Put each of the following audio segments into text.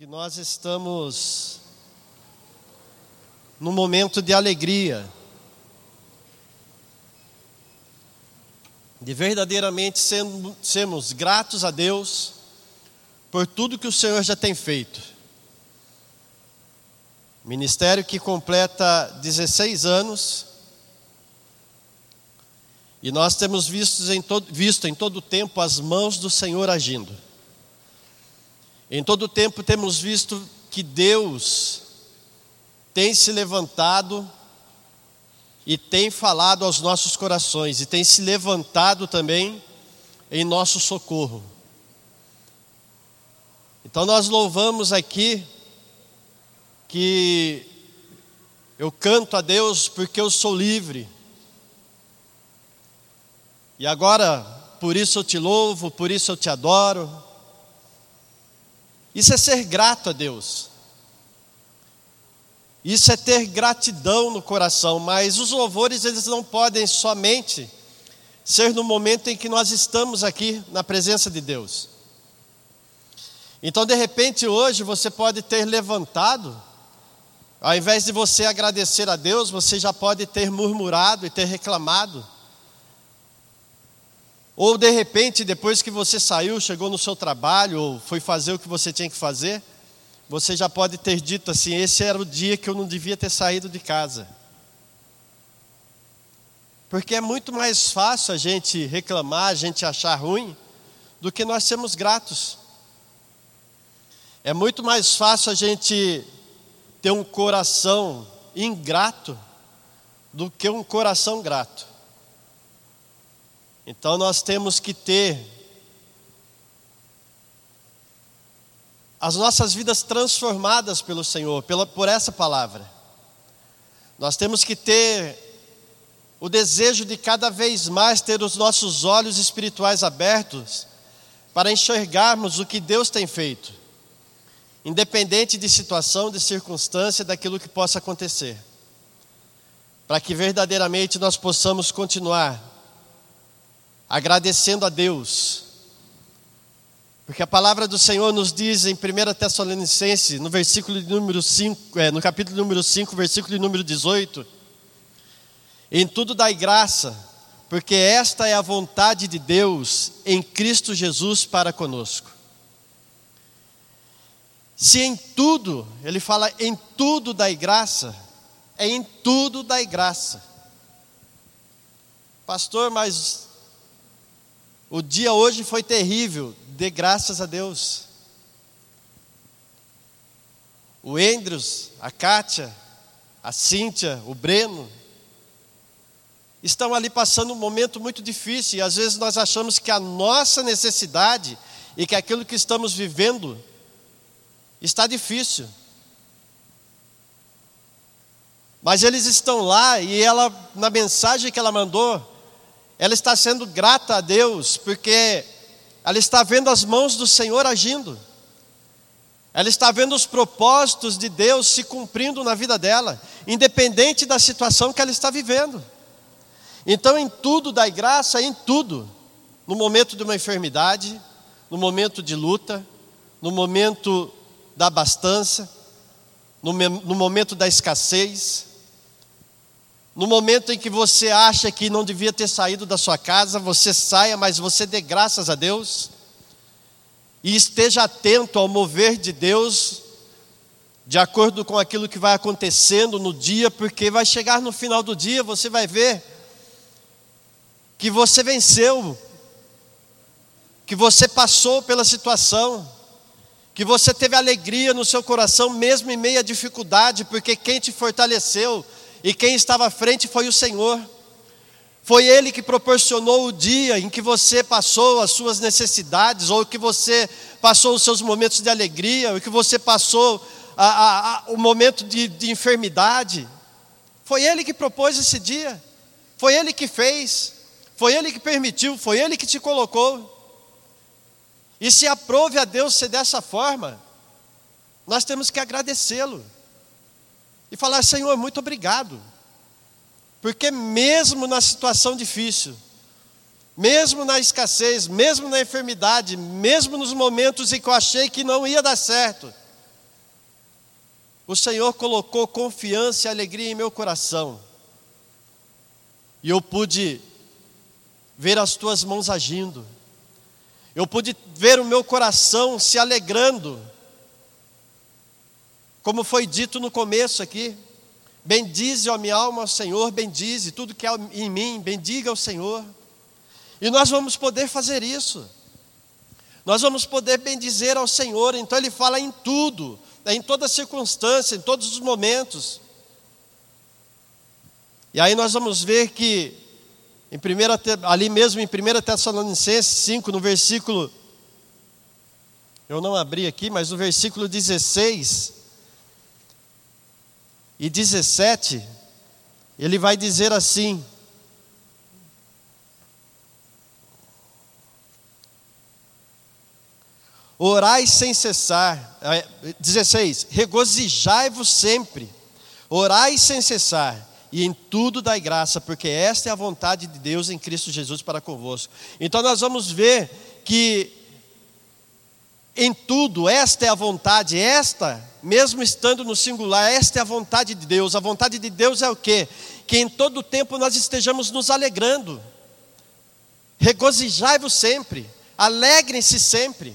que nós estamos num momento de alegria, de verdadeiramente sermos gratos a Deus por tudo que o Senhor já tem feito. Ministério que completa 16 anos, e nós temos visto em todo, visto em todo o tempo as mãos do Senhor agindo. Em todo o tempo temos visto que Deus tem se levantado e tem falado aos nossos corações, e tem se levantado também em nosso socorro. Então nós louvamos aqui que eu canto a Deus porque eu sou livre e agora, por isso eu te louvo, por isso eu te adoro. Isso é ser grato a Deus. Isso é ter gratidão no coração, mas os louvores eles não podem somente ser no momento em que nós estamos aqui na presença de Deus. Então, de repente, hoje você pode ter levantado, ao invés de você agradecer a Deus, você já pode ter murmurado e ter reclamado. Ou de repente, depois que você saiu, chegou no seu trabalho, ou foi fazer o que você tinha que fazer, você já pode ter dito assim: esse era o dia que eu não devia ter saído de casa. Porque é muito mais fácil a gente reclamar, a gente achar ruim, do que nós sermos gratos. É muito mais fácil a gente ter um coração ingrato do que um coração grato. Então nós temos que ter as nossas vidas transformadas pelo Senhor, pela, por essa palavra. Nós temos que ter o desejo de cada vez mais ter os nossos olhos espirituais abertos para enxergarmos o que Deus tem feito, independente de situação, de circunstância, daquilo que possa acontecer, para que verdadeiramente nós possamos continuar agradecendo a Deus. Porque a palavra do Senhor nos diz em 1 Tessalonicenses, no versículo número 5, é, no capítulo número 5, versículo número 18, em tudo dai graça, porque esta é a vontade de Deus em Cristo Jesus para conosco. Se em tudo, ele fala em tudo dai graça, é em tudo dai graça. Pastor, mas o dia hoje foi terrível, dê graças a Deus. O Endros, a Kátia, a Cíntia, o Breno, estão ali passando um momento muito difícil e às vezes nós achamos que a nossa necessidade e que aquilo que estamos vivendo está difícil. Mas eles estão lá e ela, na mensagem que ela mandou, ela está sendo grata a Deus, porque ela está vendo as mãos do Senhor agindo, ela está vendo os propósitos de Deus se cumprindo na vida dela, independente da situação que ela está vivendo. Então, em tudo, dai graça, em tudo, no momento de uma enfermidade, no momento de luta, no momento da abastança, no, no momento da escassez, no momento em que você acha que não devia ter saído da sua casa, você saia, mas você dê graças a Deus. E esteja atento ao mover de Deus, de acordo com aquilo que vai acontecendo no dia, porque vai chegar no final do dia, você vai ver que você venceu, que você passou pela situação, que você teve alegria no seu coração, mesmo em meio à dificuldade, porque quem te fortaleceu e quem estava à frente foi o Senhor. Foi Ele que proporcionou o dia em que você passou as suas necessidades, ou que você passou os seus momentos de alegria, ou que você passou a, a, a, o momento de, de enfermidade. Foi Ele que propôs esse dia, foi Ele que fez, foi Ele que permitiu, foi Ele que te colocou. E se aprove a Deus ser dessa forma, nós temos que agradecê-lo e falar: Senhor, muito obrigado. Porque mesmo na situação difícil, mesmo na escassez, mesmo na enfermidade, mesmo nos momentos em que eu achei que não ia dar certo, o Senhor colocou confiança e alegria em meu coração. E eu pude ver as tuas mãos agindo. Eu pude ver o meu coração se alegrando. Como foi dito no começo aqui, bendize a minha alma ao Senhor, bendize tudo que é em mim, bendiga o Senhor. E nós vamos poder fazer isso. Nós vamos poder bendizer ao Senhor. Então ele fala em tudo, né, em toda circunstância, em todos os momentos. E aí nós vamos ver que em primeira, ali mesmo em 1 Tessalonicenses 5, no versículo, eu não abri aqui, mas no versículo 16 e 17, ele vai dizer assim: Orai sem cessar. 16. É, Regozijai-vos sempre. Orai sem cessar. E em tudo dai graça, porque esta é a vontade de Deus em Cristo Jesus para convosco. Então nós vamos ver que em tudo, esta é a vontade, esta, mesmo estando no singular, esta é a vontade de Deus. A vontade de Deus é o quê? Que em todo tempo nós estejamos nos alegrando. Regozijai-vos sempre, alegrem-se sempre.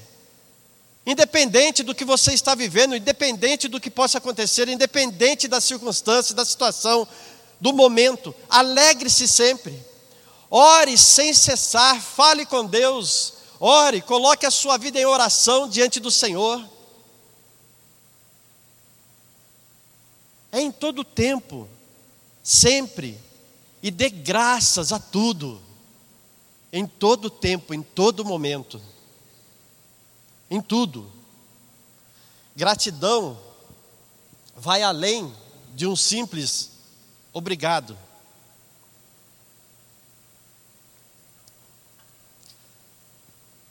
Independente do que você está vivendo, independente do que possa acontecer, independente da circunstância, da situação, do momento, alegre-se sempre. Ore sem cessar, fale com Deus, ore, coloque a sua vida em oração diante do Senhor. É em todo tempo, sempre, e dê graças a tudo, em todo tempo, em todo momento em tudo. Gratidão vai além de um simples obrigado.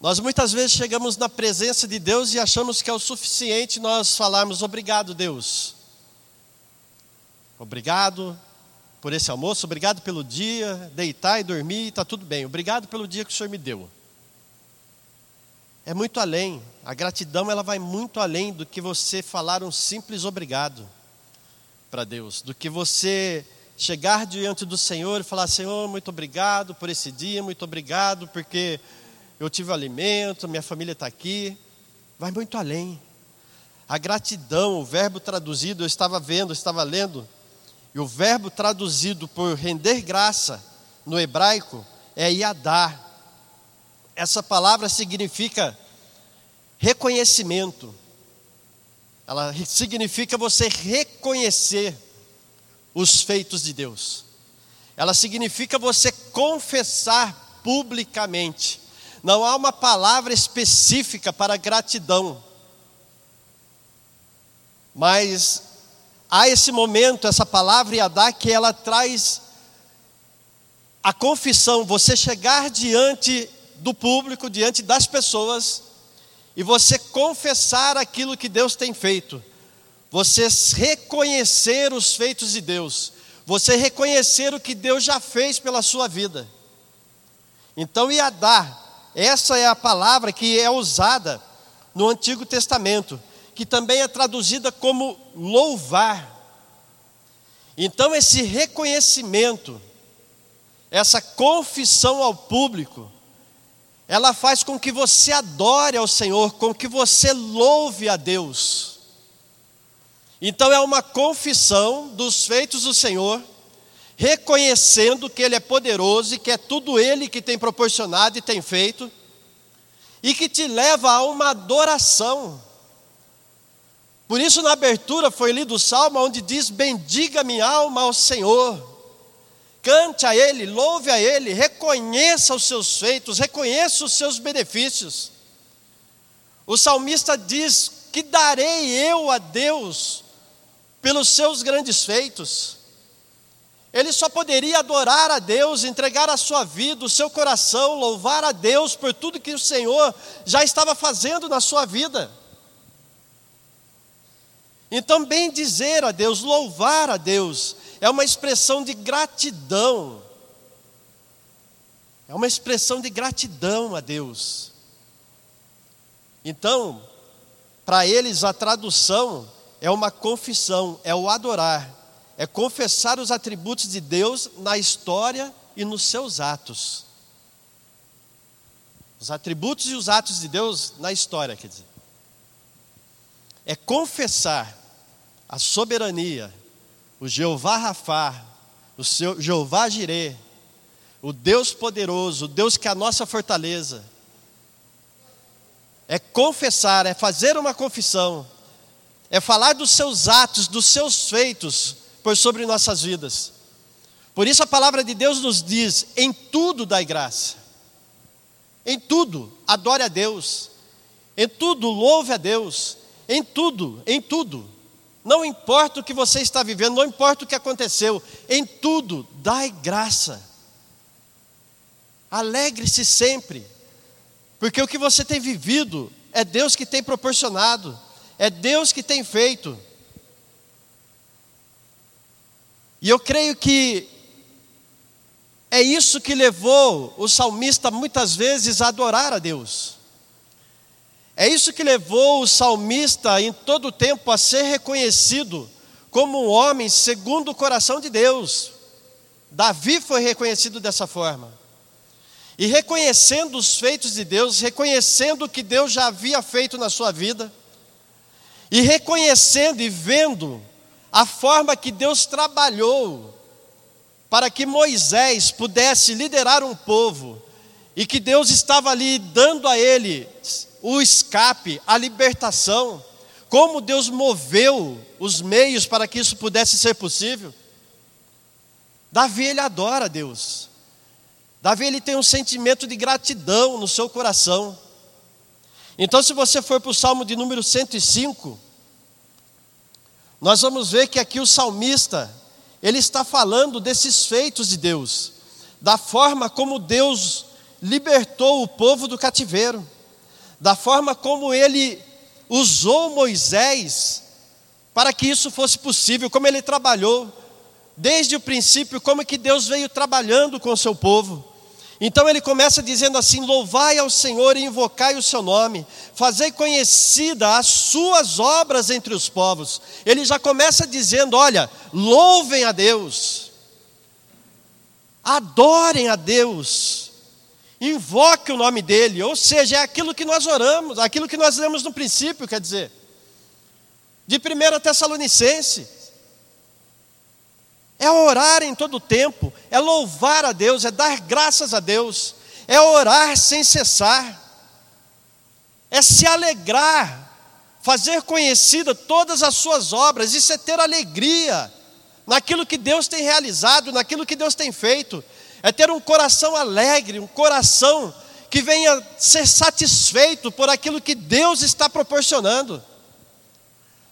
Nós muitas vezes chegamos na presença de Deus e achamos que é o suficiente nós falarmos obrigado, Deus. Obrigado por esse almoço, obrigado pelo dia, deitar e dormir, está tudo bem. Obrigado pelo dia que o Senhor me deu é muito além. A gratidão ela vai muito além do que você falar um simples obrigado para Deus, do que você chegar diante do Senhor e falar: Senhor, muito obrigado por esse dia, muito obrigado porque eu tive alimento, minha família está aqui. Vai muito além. A gratidão, o verbo traduzido, eu estava vendo, eu estava lendo, e o verbo traduzido por render graça no hebraico é yadar essa palavra significa reconhecimento. Ela significa você reconhecer os feitos de Deus. Ela significa você confessar publicamente. Não há uma palavra específica para gratidão. Mas há esse momento, essa palavra Yadá, que ela traz a confissão, você chegar diante do público, diante das pessoas, e você confessar aquilo que Deus tem feito, você reconhecer os feitos de Deus, você reconhecer o que Deus já fez pela sua vida. Então, Iadá, essa é a palavra que é usada no Antigo Testamento, que também é traduzida como louvar. Então, esse reconhecimento, essa confissão ao público, ela faz com que você adore ao Senhor, com que você louve a Deus. Então é uma confissão dos feitos do Senhor, reconhecendo que Ele é poderoso e que é tudo Ele que tem proporcionado e tem feito, e que te leva a uma adoração. Por isso, na abertura foi lido o salmo onde diz: Bendiga minha alma ao Senhor cante a Ele, louve a Ele, reconheça os seus feitos, reconheça os seus benefícios. O salmista diz: Que darei eu a Deus pelos seus grandes feitos? Ele só poderia adorar a Deus, entregar a sua vida, o seu coração, louvar a Deus por tudo que o Senhor já estava fazendo na sua vida. Então, bem dizer a Deus, louvar a Deus, é uma expressão de gratidão. É uma expressão de gratidão a Deus. Então, para eles a tradução é uma confissão, é o adorar, é confessar os atributos de Deus na história e nos seus atos. Os atributos e os atos de Deus na história, quer dizer. É confessar a soberania, o Jeová Rafá, o seu Jeová Jireh, o Deus poderoso, o Deus que é a nossa fortaleza. É confessar, é fazer uma confissão, é falar dos seus atos, dos seus feitos por sobre nossas vidas. Por isso a palavra de Deus nos diz: em tudo dai graça, em tudo adore a Deus, em tudo louve a Deus, em tudo, em tudo. Não importa o que você está vivendo, não importa o que aconteceu, em tudo dai graça. Alegre-se sempre, porque o que você tem vivido é Deus que tem proporcionado, é Deus que tem feito. E eu creio que é isso que levou o salmista muitas vezes a adorar a Deus. É isso que levou o salmista em todo o tempo a ser reconhecido como um homem segundo o coração de Deus. Davi foi reconhecido dessa forma. E reconhecendo os feitos de Deus, reconhecendo o que Deus já havia feito na sua vida, e reconhecendo e vendo a forma que Deus trabalhou para que Moisés pudesse liderar um povo, e que Deus estava ali dando a ele o escape, a libertação, como Deus moveu os meios para que isso pudesse ser possível. Davi ele adora Deus. Davi ele tem um sentimento de gratidão no seu coração. Então, se você for para o Salmo de número 105, nós vamos ver que aqui o salmista, ele está falando desses feitos de Deus, da forma como Deus libertou o povo do cativeiro, da forma como ele usou Moisés para que isso fosse possível, como ele trabalhou, desde o princípio, como que Deus veio trabalhando com o seu povo. Então ele começa dizendo assim: Louvai ao Senhor e invocai o seu nome, fazei conhecida as suas obras entre os povos. Ele já começa dizendo: Olha, louvem a Deus, adorem a Deus, invoque o nome dEle, ou seja, é aquilo que nós oramos, aquilo que nós lemos no princípio, quer dizer, de 1 Tessalonicense é orar em todo o tempo, é louvar a Deus, é dar graças a Deus, é orar sem cessar, é se alegrar, fazer conhecida todas as suas obras, isso é ter alegria naquilo que Deus tem realizado, naquilo que Deus tem feito, é ter um coração alegre, um coração que venha ser satisfeito por aquilo que Deus está proporcionando,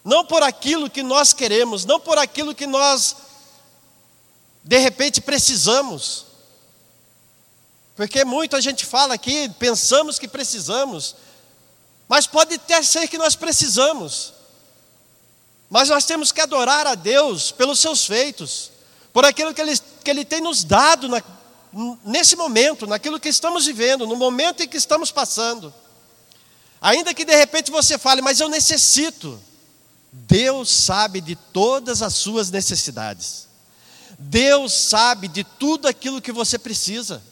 não por aquilo que nós queremos, não por aquilo que nós de repente precisamos. Porque muita gente fala aqui, pensamos que precisamos, mas pode até ser que nós precisamos. Mas nós temos que adorar a Deus pelos seus feitos, por aquilo que Ele, que Ele tem nos dado na, nesse momento, naquilo que estamos vivendo, no momento em que estamos passando. Ainda que de repente você fale, mas eu necessito. Deus sabe de todas as suas necessidades. Deus sabe de tudo aquilo que você precisa.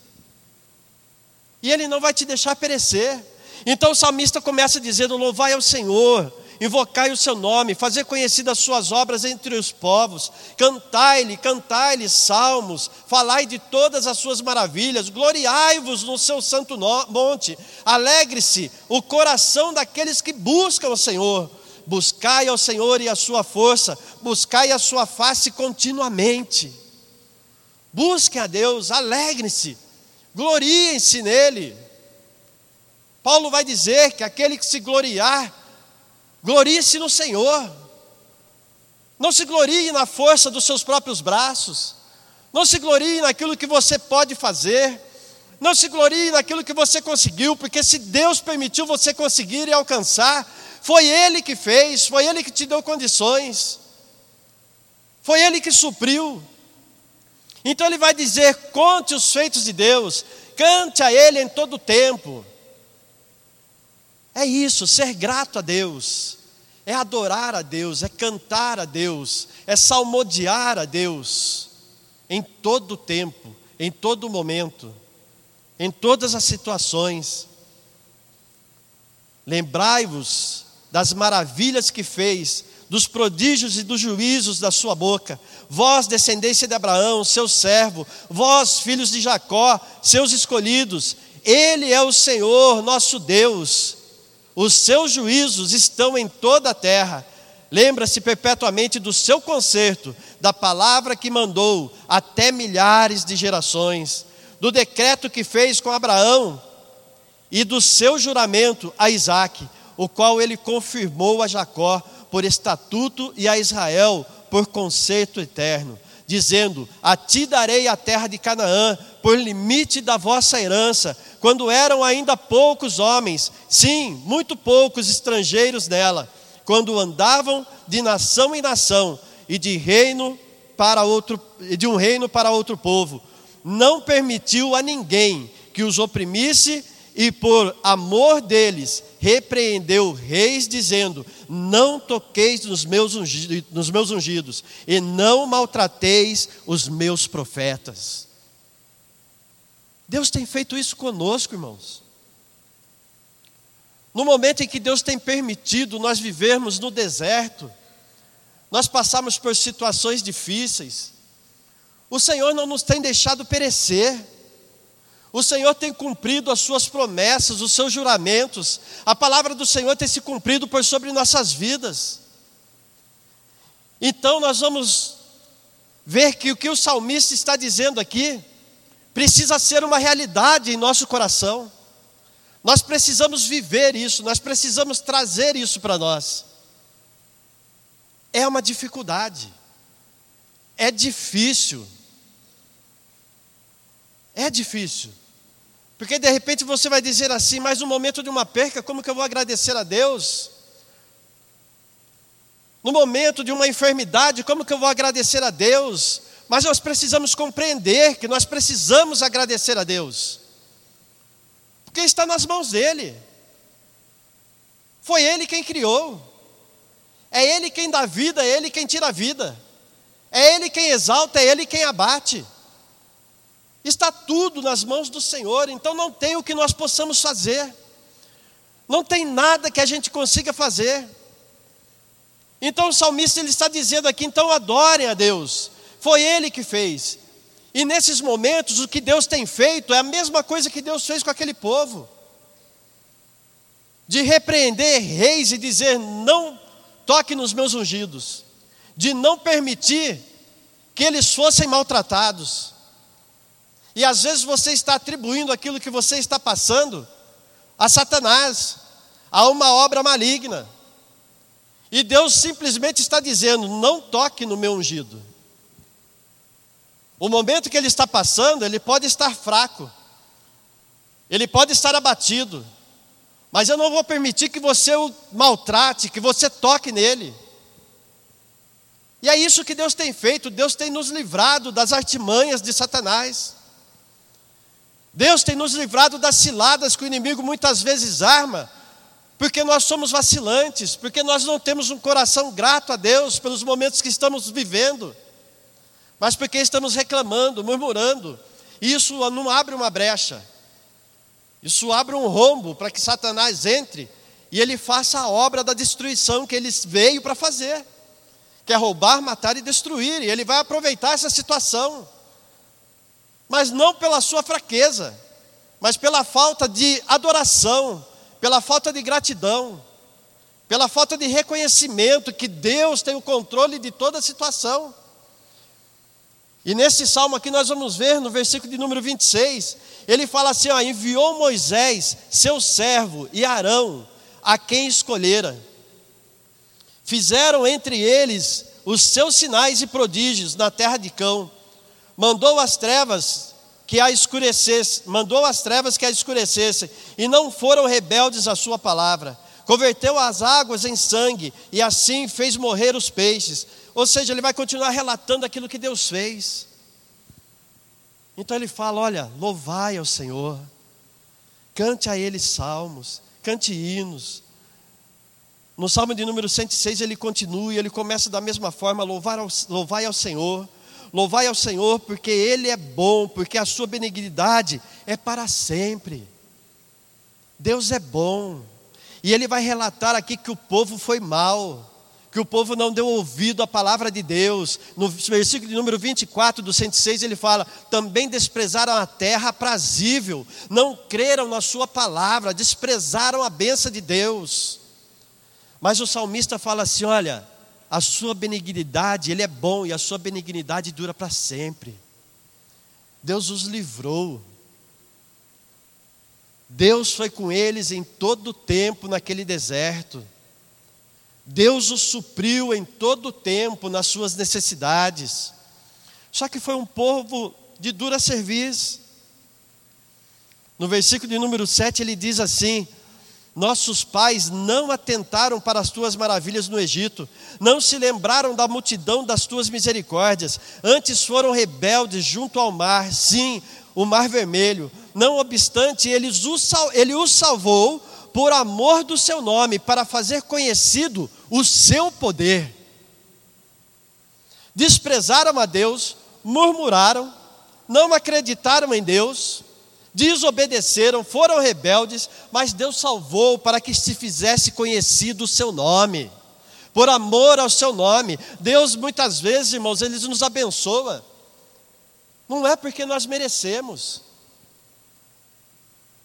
E Ele não vai te deixar perecer. Então o salmista começa dizendo: Louvai ao Senhor, invocai o seu nome, fazer conhecidas as suas obras entre os povos, cantai-lhe, cantai-lhe salmos, falai de todas as suas maravilhas, gloriai-vos no seu santo monte, alegre-se o coração daqueles que buscam o Senhor. Buscai ao Senhor e a sua força, buscai a sua face continuamente. Busquem a Deus, alegrem-se, gloriem-se nele. Paulo vai dizer que aquele que se gloriar, glorie-se no Senhor. Não se glorie na força dos seus próprios braços. Não se glorie naquilo que você pode fazer. Não se glorie naquilo que você conseguiu, porque se Deus permitiu você conseguir e alcançar, foi Ele que fez, foi Ele que te deu condições, foi Ele que supriu. Então ele vai dizer: conte os feitos de Deus, cante a Ele em todo o tempo. É isso, ser grato a Deus, é adorar a Deus, é cantar a Deus, é salmodiar a Deus em todo o tempo, em todo momento, em todas as situações. Lembrai-vos das maravilhas que fez, dos prodígios e dos juízos da sua boca. Vós, descendência de Abraão, seu servo, vós, filhos de Jacó, seus escolhidos, ele é o Senhor, nosso Deus. Os seus juízos estão em toda a terra. Lembra-se perpetuamente do seu conserto, da palavra que mandou até milhares de gerações, do decreto que fez com Abraão e do seu juramento a Isaque, o qual ele confirmou a Jacó por estatuto e a Israel por conserto eterno, dizendo: A ti darei a terra de Canaã por limite da vossa herança, quando eram ainda poucos homens, sim, muito poucos estrangeiros nela, quando andavam de nação em nação e de reino para outro, de um reino para outro povo. Não permitiu a ninguém que os oprimisse e por amor deles repreendeu reis, dizendo: Não toqueis nos meus, ungidos, nos meus ungidos, e não maltrateis os meus profetas. Deus tem feito isso conosco, irmãos. No momento em que Deus tem permitido nós vivermos no deserto, nós passamos por situações difíceis, o Senhor não nos tem deixado perecer, o Senhor tem cumprido as suas promessas, os seus juramentos, a palavra do Senhor tem se cumprido por sobre nossas vidas. Então nós vamos ver que o que o salmista está dizendo aqui, precisa ser uma realidade em nosso coração. Nós precisamos viver isso, nós precisamos trazer isso para nós. É uma dificuldade, é difícil, é difícil, porque de repente você vai dizer assim, mas no momento de uma perca, como que eu vou agradecer a Deus? No momento de uma enfermidade, como que eu vou agradecer a Deus? Mas nós precisamos compreender que nós precisamos agradecer a Deus, porque está nas mãos dEle, foi Ele quem criou, é Ele quem dá vida, é Ele quem tira a vida, é Ele quem exalta, é Ele quem abate. Está tudo nas mãos do Senhor, então não tem o que nós possamos fazer, não tem nada que a gente consiga fazer. Então o salmista ele está dizendo aqui: então adorem a Deus, foi Ele que fez. E nesses momentos, o que Deus tem feito é a mesma coisa que Deus fez com aquele povo. De repreender reis e dizer: não toque nos meus ungidos. De não permitir que eles fossem maltratados. E às vezes você está atribuindo aquilo que você está passando a Satanás, a uma obra maligna. E Deus simplesmente está dizendo: não toque no meu ungido. O momento que ele está passando, ele pode estar fraco, ele pode estar abatido, mas eu não vou permitir que você o maltrate, que você toque nele. E é isso que Deus tem feito, Deus tem nos livrado das artimanhas de Satanás. Deus tem nos livrado das ciladas que o inimigo muitas vezes arma, porque nós somos vacilantes, porque nós não temos um coração grato a Deus pelos momentos que estamos vivendo mas porque estamos reclamando, murmurando. Isso não abre uma brecha, isso abre um rombo para que Satanás entre e ele faça a obra da destruição que ele veio para fazer, que é roubar, matar e destruir, e ele vai aproveitar essa situação, mas não pela sua fraqueza, mas pela falta de adoração, pela falta de gratidão, pela falta de reconhecimento que Deus tem o controle de toda a situação. E nesse salmo aqui nós vamos ver no versículo de número 26, ele fala assim: ó, enviou Moisés, seu servo, e Arão, a quem escolhera. Fizeram entre eles os seus sinais e prodígios na terra de Cão. Mandou as trevas que a escurecesse, mandou as trevas que a escurecessem, e não foram rebeldes à sua palavra. Converteu as águas em sangue, e assim fez morrer os peixes ou seja, ele vai continuar relatando aquilo que Deus fez. Então ele fala: olha, louvai ao Senhor, cante a Ele salmos, cante hinos. No Salmo de número 106 ele continua ele começa da mesma forma: louvar ao, louvai ao Senhor, louvai ao Senhor, porque Ele é bom, porque a sua benignidade é para sempre. Deus é bom. E ele vai relatar aqui que o povo foi mal, que o povo não deu ouvido à palavra de Deus. No versículo de número 24 do 106 ele fala: também desprezaram a terra aprazível, não creram na sua palavra, desprezaram a benção de Deus. Mas o salmista fala assim: olha, a sua benignidade, ele é bom e a sua benignidade dura para sempre. Deus os livrou. Deus foi com eles em todo o tempo naquele deserto. Deus os supriu em todo o tempo nas suas necessidades. Só que foi um povo de dura serviço. No versículo de número 7 ele diz assim: Nossos pais não atentaram para as tuas maravilhas no Egito, não se lembraram da multidão das tuas misericórdias, antes foram rebeldes junto ao mar, sim, o mar vermelho, não obstante, ele os, ele os salvou por amor do seu nome, para fazer conhecido o seu poder. Desprezaram a Deus, murmuraram, não acreditaram em Deus, desobedeceram, foram rebeldes, mas Deus salvou para que se fizesse conhecido o seu nome, por amor ao seu nome. Deus, muitas vezes, irmãos, Ele nos abençoa, não é porque nós merecemos,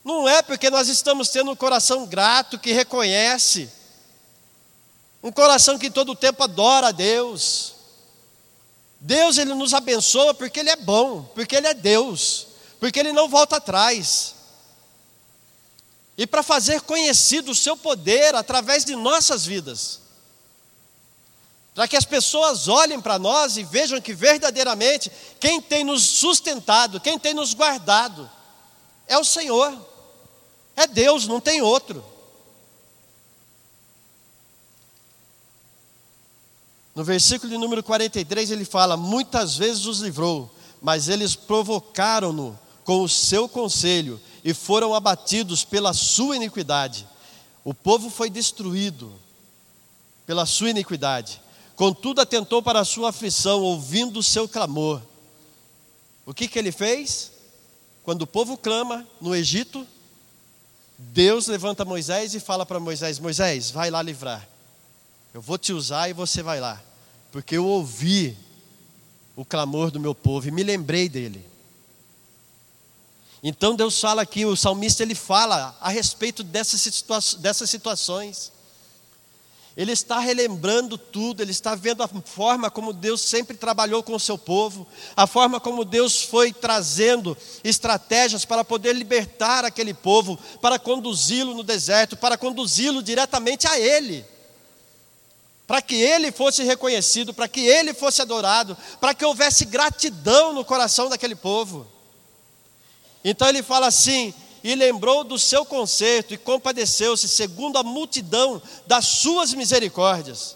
não é porque nós estamos tendo um coração grato que reconhece, um coração que todo o tempo adora a Deus. Deus ele nos abençoa porque ele é bom, porque ele é Deus, porque ele não volta atrás. E para fazer conhecido o seu poder através de nossas vidas. Para que as pessoas olhem para nós e vejam que verdadeiramente quem tem nos sustentado, quem tem nos guardado, é o Senhor. É Deus, não tem outro. No versículo de número 43 ele fala: Muitas vezes os livrou, mas eles provocaram-no com o seu conselho e foram abatidos pela sua iniquidade. O povo foi destruído pela sua iniquidade. Contudo, atentou para a sua aflição, ouvindo o seu clamor. O que, que ele fez? Quando o povo clama no Egito, Deus levanta Moisés e fala para Moisés: Moisés, vai lá livrar. Eu vou te usar e você vai lá. Porque eu ouvi o clamor do meu povo e me lembrei dele. Então Deus fala aqui, o salmista ele fala a respeito dessas, situa dessas situações. Ele está relembrando tudo, ele está vendo a forma como Deus sempre trabalhou com o seu povo, a forma como Deus foi trazendo estratégias para poder libertar aquele povo, para conduzi-lo no deserto, para conduzi-lo diretamente a Ele, para que Ele fosse reconhecido, para que Ele fosse adorado, para que houvesse gratidão no coração daquele povo. Então ele fala assim: e lembrou do seu conserto e compadeceu-se segundo a multidão das suas misericórdias.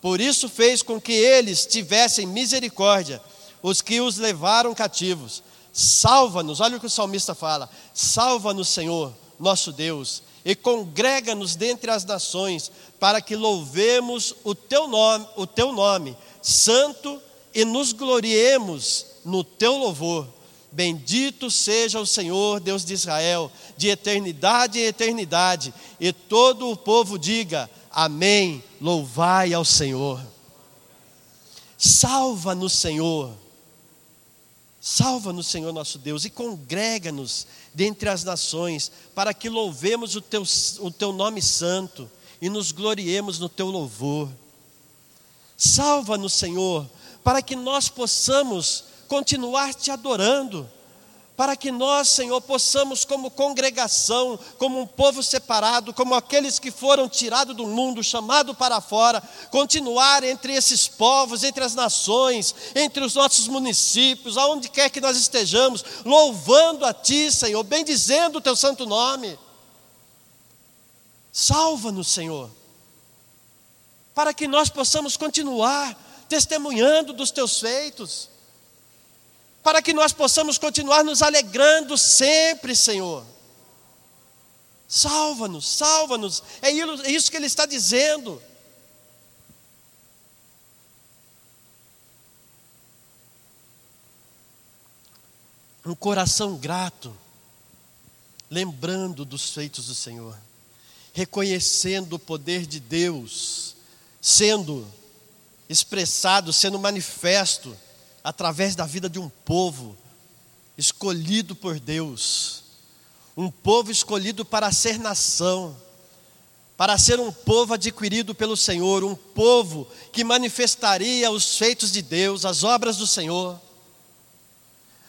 Por isso fez com que eles tivessem misericórdia, os que os levaram cativos. Salva-nos, olha o que o salmista fala: salva-nos, Senhor, nosso Deus, e congrega-nos dentre as nações, para que louvemos o teu nome, o teu nome santo e nos gloriemos no teu louvor. Bendito seja o Senhor, Deus de Israel, de eternidade em eternidade. E todo o povo diga: Amém. Louvai ao Senhor. Salva-nos, Senhor. Salva-nos, Senhor nosso Deus, e congrega-nos dentre as nações, para que louvemos o teu, o teu nome santo e nos gloriemos no teu louvor. Salva-nos, Senhor, para que nós possamos continuar te adorando, para que nós, Senhor, possamos, como congregação, como um povo separado, como aqueles que foram tirados do mundo, chamados para fora, continuar entre esses povos, entre as nações, entre os nossos municípios, aonde quer que nós estejamos, louvando a Ti, Senhor, bendizendo o Teu santo nome. Salva-nos, Senhor, para que nós possamos continuar testemunhando dos Teus feitos para que nós possamos continuar nos alegrando sempre, Senhor. Salva-nos, salva-nos. É isso que ele está dizendo. Um coração grato, lembrando dos feitos do Senhor, reconhecendo o poder de Deus, sendo expressado, sendo manifesto através da vida de um povo escolhido por Deus, um povo escolhido para ser nação, para ser um povo adquirido pelo Senhor, um povo que manifestaria os feitos de Deus, as obras do Senhor.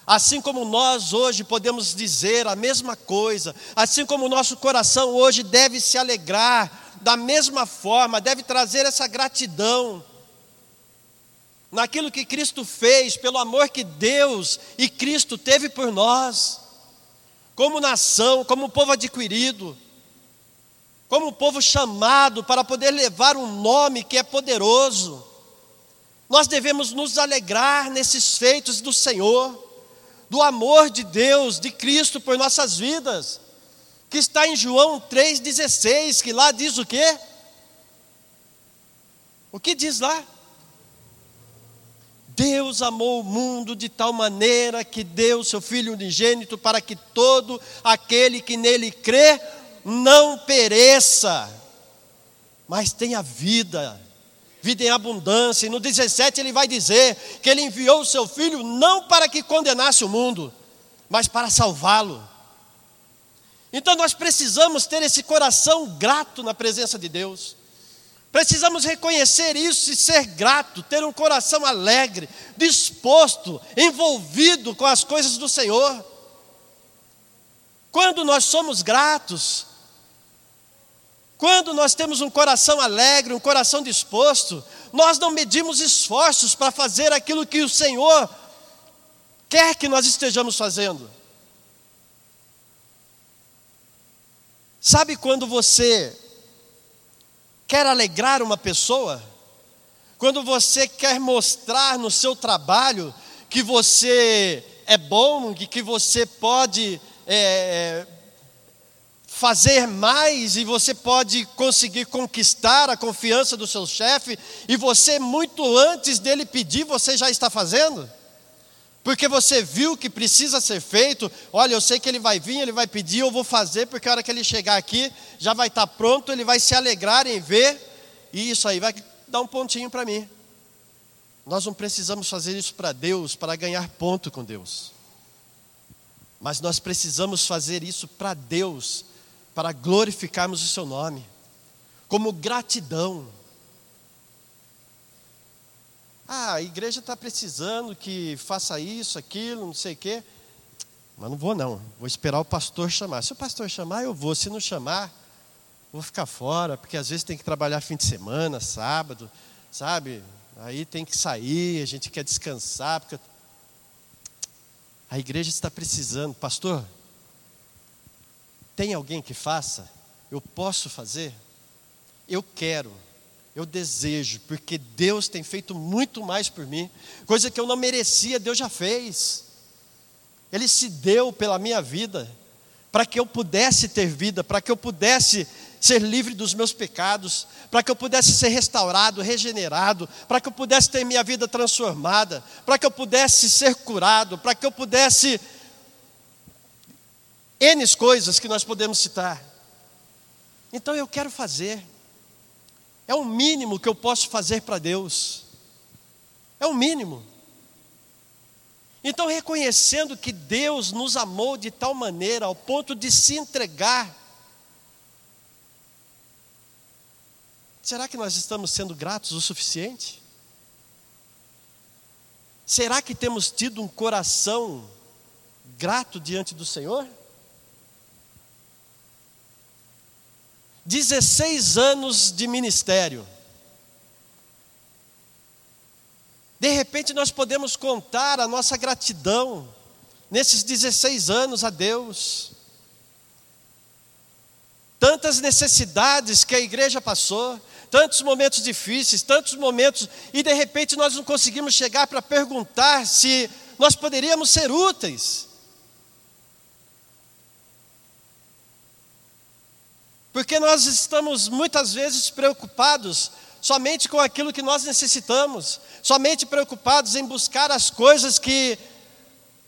Assim como nós hoje podemos dizer a mesma coisa, assim como o nosso coração hoje deve se alegrar, da mesma forma, deve trazer essa gratidão naquilo que Cristo fez, pelo amor que Deus e Cristo teve por nós, como nação, como povo adquirido, como povo chamado para poder levar um nome que é poderoso. Nós devemos nos alegrar nesses feitos do Senhor, do amor de Deus, de Cristo por nossas vidas, que está em João 3,16, que lá diz o quê? O que diz lá? Deus amou o mundo de tal maneira que deu seu Filho unigênito para que todo aquele que nele crê não pereça, mas tenha vida, vida em abundância. E no 17 ele vai dizer que ele enviou o seu Filho não para que condenasse o mundo, mas para salvá-lo. Então nós precisamos ter esse coração grato na presença de Deus. Precisamos reconhecer isso e ser grato, ter um coração alegre, disposto, envolvido com as coisas do Senhor. Quando nós somos gratos, quando nós temos um coração alegre, um coração disposto, nós não medimos esforços para fazer aquilo que o Senhor quer que nós estejamos fazendo. Sabe quando você quer alegrar uma pessoa, quando você quer mostrar no seu trabalho que você é bom, que você pode é, fazer mais e você pode conseguir conquistar a confiança do seu chefe, e você, muito antes dele pedir, você já está fazendo? Porque você viu que precisa ser feito, olha, eu sei que ele vai vir, ele vai pedir, eu vou fazer, porque a hora que ele chegar aqui, já vai estar pronto, ele vai se alegrar em ver, e isso aí vai dar um pontinho para mim. Nós não precisamos fazer isso para Deus, para ganhar ponto com Deus. Mas nós precisamos fazer isso para Deus, para glorificarmos o seu nome, como gratidão. Ah, a igreja está precisando que faça isso, aquilo, não sei o quê. Mas não vou não, vou esperar o pastor chamar. Se o pastor chamar, eu vou. Se não chamar, vou ficar fora, porque às vezes tem que trabalhar fim de semana, sábado, sabe? Aí tem que sair, a gente quer descansar, porque a igreja está precisando. Pastor, tem alguém que faça? Eu posso fazer? Eu quero eu desejo, porque Deus tem feito muito mais por mim, coisa que eu não merecia, Deus já fez. Ele se deu pela minha vida, para que eu pudesse ter vida, para que eu pudesse ser livre dos meus pecados, para que eu pudesse ser restaurado, regenerado, para que eu pudesse ter minha vida transformada, para que eu pudesse ser curado, para que eu pudesse. N coisas que nós podemos citar. Então eu quero fazer. É o mínimo que eu posso fazer para Deus. É o mínimo. Então, reconhecendo que Deus nos amou de tal maneira ao ponto de se entregar, será que nós estamos sendo gratos o suficiente? Será que temos tido um coração grato diante do Senhor? 16 anos de ministério. De repente nós podemos contar a nossa gratidão nesses 16 anos a Deus. Tantas necessidades que a igreja passou, tantos momentos difíceis, tantos momentos, e de repente nós não conseguimos chegar para perguntar se nós poderíamos ser úteis. Porque nós estamos muitas vezes preocupados somente com aquilo que nós necessitamos, somente preocupados em buscar as coisas que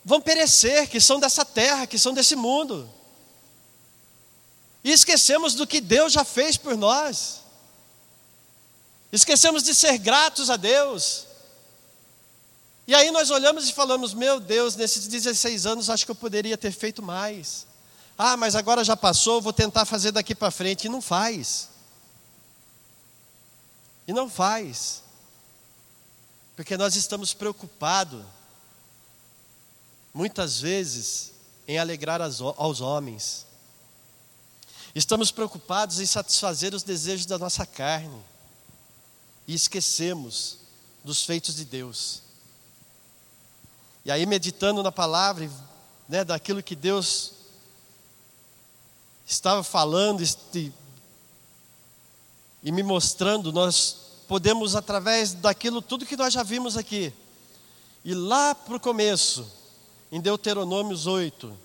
vão perecer, que são dessa terra, que são desse mundo. E esquecemos do que Deus já fez por nós. Esquecemos de ser gratos a Deus. E aí nós olhamos e falamos: Meu Deus, nesses 16 anos acho que eu poderia ter feito mais. Ah, mas agora já passou, vou tentar fazer daqui para frente. E não faz. E não faz. Porque nós estamos preocupados, muitas vezes, em alegrar aos homens. Estamos preocupados em satisfazer os desejos da nossa carne. E esquecemos dos feitos de Deus. E aí, meditando na palavra, né, daquilo que Deus estava falando, e me mostrando, nós podemos, através daquilo, tudo que nós já vimos aqui, ir lá para o começo, em Deuteronômios 8,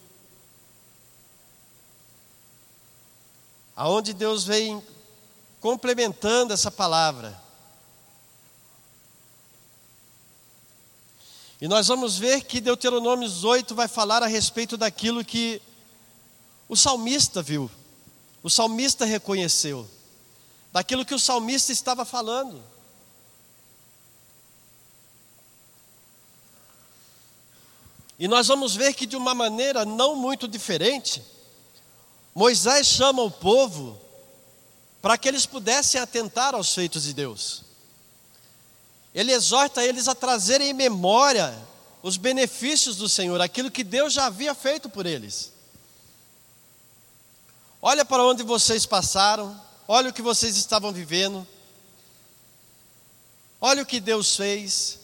aonde Deus vem complementando essa palavra. E nós vamos ver que Deuteronômios 8 vai falar a respeito daquilo que o salmista viu, o salmista reconheceu daquilo que o salmista estava falando. E nós vamos ver que de uma maneira não muito diferente, Moisés chama o povo para que eles pudessem atentar aos feitos de Deus. Ele exorta eles a trazerem em memória os benefícios do Senhor, aquilo que Deus já havia feito por eles. Olha para onde vocês passaram, olha o que vocês estavam vivendo, olha o que Deus fez,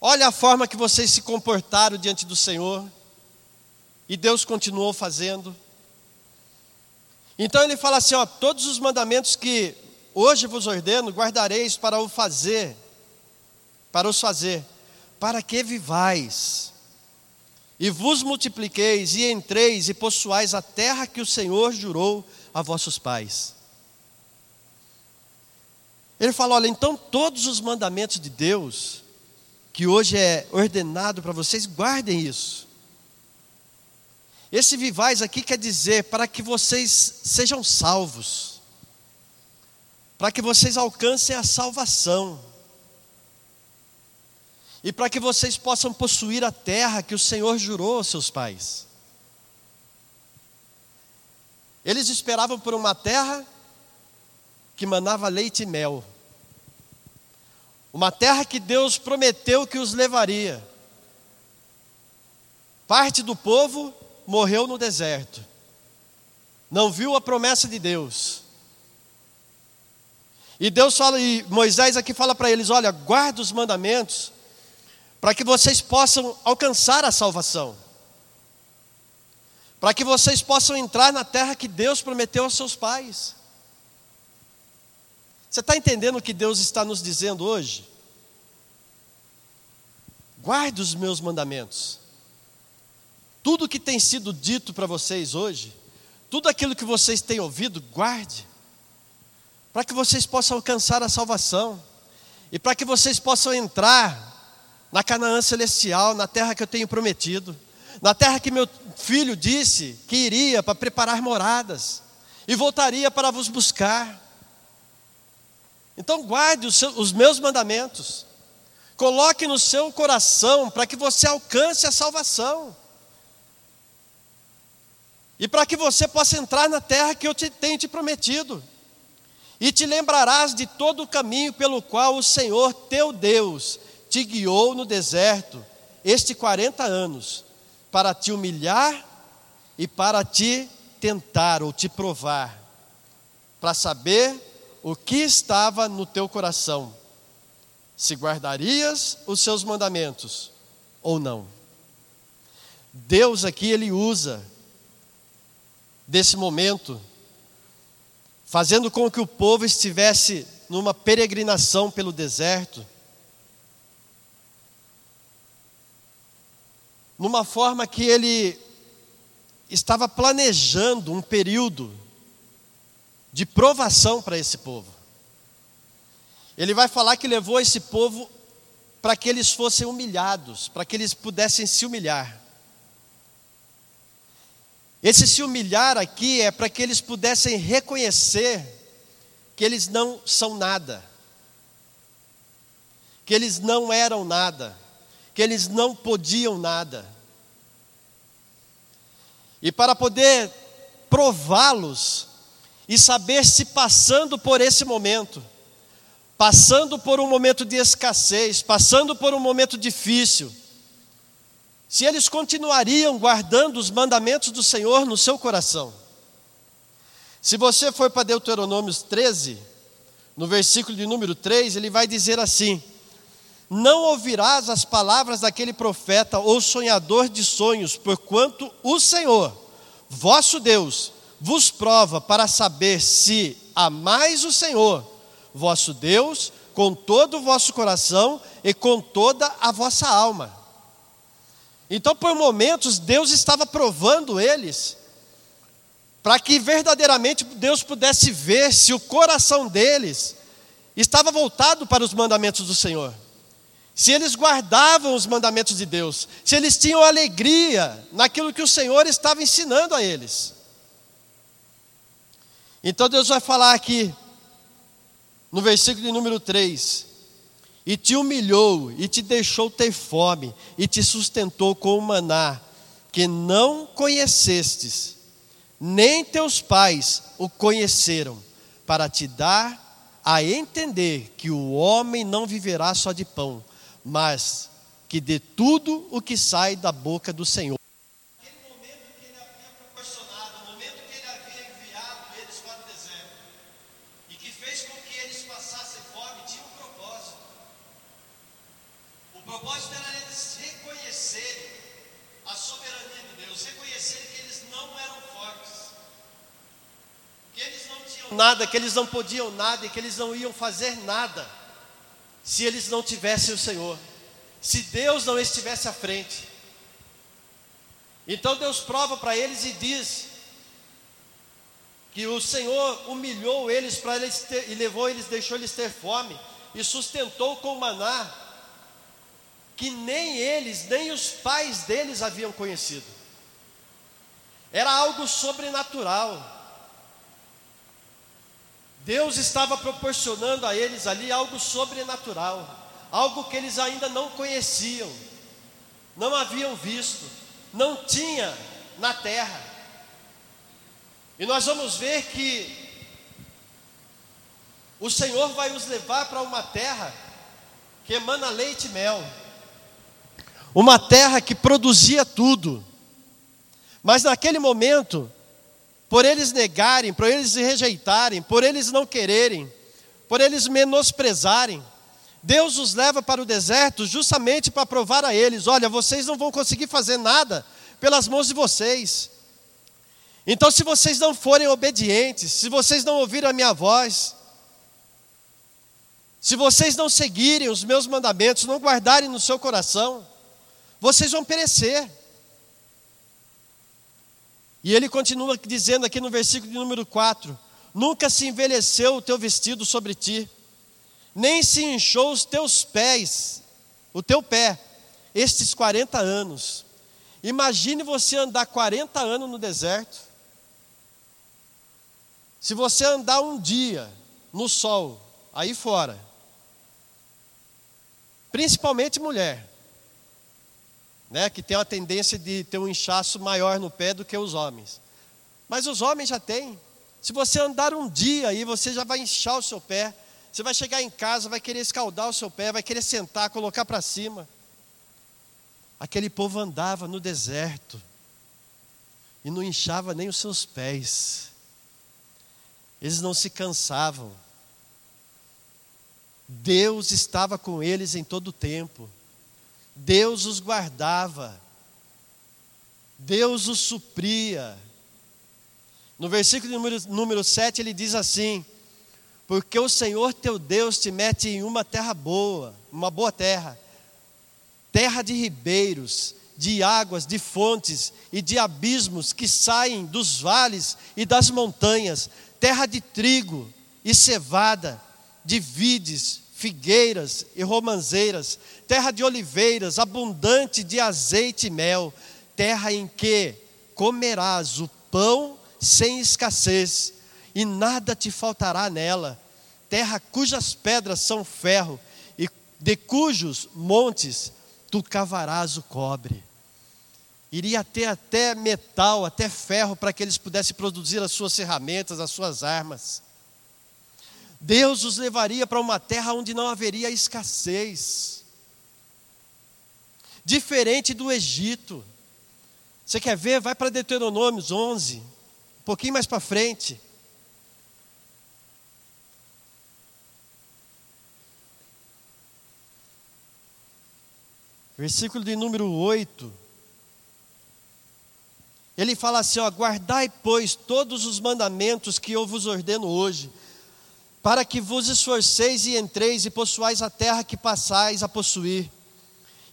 olha a forma que vocês se comportaram diante do Senhor, e Deus continuou fazendo. Então ele fala assim: ó, todos os mandamentos que hoje vos ordeno, guardareis para o fazer, para os fazer, para que vivais e vos multipliqueis, e entreis e possuais a terra que o Senhor jurou a vossos pais. Ele fala: olha, então todos os mandamentos de Deus, que hoje é ordenado para vocês, guardem isso. Esse vivais aqui quer dizer para que vocês sejam salvos, para que vocês alcancem a salvação, e para que vocês possam possuir a terra que o Senhor jurou aos seus pais. Eles esperavam por uma terra que manava leite e mel. Uma terra que Deus prometeu que os levaria. Parte do povo morreu no deserto. Não viu a promessa de Deus. E Deus fala, e Moisés aqui fala para eles: olha, guarda os mandamentos, para que vocês possam alcançar a salvação para que vocês possam entrar na terra que Deus prometeu aos seus pais. Você está entendendo o que Deus está nos dizendo hoje? Guarde os meus mandamentos. Tudo que tem sido dito para vocês hoje, tudo aquilo que vocês têm ouvido, guarde, para que vocês possam alcançar a salvação e para que vocês possam entrar na Canaã celestial, na terra que eu tenho prometido na terra que meu filho disse que iria para preparar moradas e voltaria para vos buscar. Então guarde os, seus, os meus mandamentos, coloque no seu coração para que você alcance a salvação. E para que você possa entrar na terra que eu te, tenho te prometido. E te lembrarás de todo o caminho pelo qual o Senhor teu Deus te guiou no deserto, este 40 anos, para te humilhar e para te tentar ou te provar, para saber o que estava no teu coração, se guardarias os seus mandamentos ou não. Deus aqui ele usa desse momento, fazendo com que o povo estivesse numa peregrinação pelo deserto, numa forma que ele estava planejando um período de provação para esse povo. Ele vai falar que levou esse povo para que eles fossem humilhados, para que eles pudessem se humilhar. Esse se humilhar aqui é para que eles pudessem reconhecer que eles não são nada, que eles não eram nada, que eles não podiam nada. E para poder prová-los e saber se passando por esse momento, passando por um momento de escassez, passando por um momento difícil, se eles continuariam guardando os mandamentos do Senhor no seu coração. Se você for para Deuteronômio 13, no versículo de número 3, ele vai dizer assim: não ouvirás as palavras daquele profeta ou sonhador de sonhos, porquanto o Senhor, vosso Deus, vos prova para saber se amais o Senhor, vosso Deus, com todo o vosso coração e com toda a vossa alma. Então, por momentos, Deus estava provando eles, para que verdadeiramente Deus pudesse ver se o coração deles estava voltado para os mandamentos do Senhor se eles guardavam os mandamentos de Deus, se eles tinham alegria naquilo que o Senhor estava ensinando a eles. Então Deus vai falar aqui, no versículo de número 3: E te humilhou, e te deixou ter fome, e te sustentou com o maná, que não conhecestes, nem teus pais o conheceram, para te dar a entender que o homem não viverá só de pão, mas que de tudo o que sai da boca do Senhor. Aquele momento que ele havia proporcionado, o momento que ele havia enviado eles para o deserto, e que fez com que eles passassem fome, tinha um propósito. O propósito era eles reconhecerem a soberania de Deus, reconhecerem que eles não eram fortes, que eles não tinham nada, que eles não podiam nada e que eles não iam fazer nada se eles não tivessem o Senhor, se Deus não estivesse à frente. Então Deus prova para eles e diz que o Senhor humilhou eles para eles ter, e levou eles, deixou eles ter fome e sustentou com maná que nem eles, nem os pais deles haviam conhecido. Era algo sobrenatural. Deus estava proporcionando a eles ali algo sobrenatural, algo que eles ainda não conheciam, não haviam visto, não tinha na terra. E nós vamos ver que o Senhor vai nos levar para uma terra que emana leite e mel, uma terra que produzia tudo, mas naquele momento, por eles negarem, por eles rejeitarem, por eles não quererem, por eles menosprezarem, Deus os leva para o deserto justamente para provar a eles: olha, vocês não vão conseguir fazer nada pelas mãos de vocês. Então, se vocês não forem obedientes, se vocês não ouvirem a minha voz, se vocês não seguirem os meus mandamentos, não guardarem no seu coração, vocês vão perecer. E ele continua dizendo aqui no versículo de número 4: Nunca se envelheceu o teu vestido sobre ti, nem se inchou os teus pés, o teu pé, estes 40 anos. Imagine você andar 40 anos no deserto. Se você andar um dia no sol, aí fora, principalmente mulher, né, que tem a tendência de ter um inchaço maior no pé do que os homens. Mas os homens já têm. Se você andar um dia aí, você já vai inchar o seu pé. Você vai chegar em casa, vai querer escaldar o seu pé, vai querer sentar, colocar para cima. Aquele povo andava no deserto e não inchava nem os seus pés. Eles não se cansavam. Deus estava com eles em todo o tempo. Deus os guardava, Deus os supria. No versículo número, número 7 ele diz assim: Porque o Senhor teu Deus te mete em uma terra boa, uma boa terra, terra de ribeiros, de águas, de fontes e de abismos que saem dos vales e das montanhas, terra de trigo e cevada, de vides, figueiras e romanzeiras, terra de oliveiras, abundante de azeite e mel, terra em que comerás o pão sem escassez, e nada te faltará nela, terra cujas pedras são ferro, e de cujos montes tu cavarás o cobre. Iria ter até metal, até ferro, para que eles pudessem produzir as suas ferramentas, as suas armas. Deus os levaria para uma terra onde não haveria escassez. Diferente do Egito. Você quer ver? Vai para Deuteronômios 11, um pouquinho mais para frente. Versículo de número 8. Ele fala assim: ó, guardai, pois, todos os mandamentos que eu vos ordeno hoje, para que vos esforceis e entreis e possuais a terra que passais a possuir,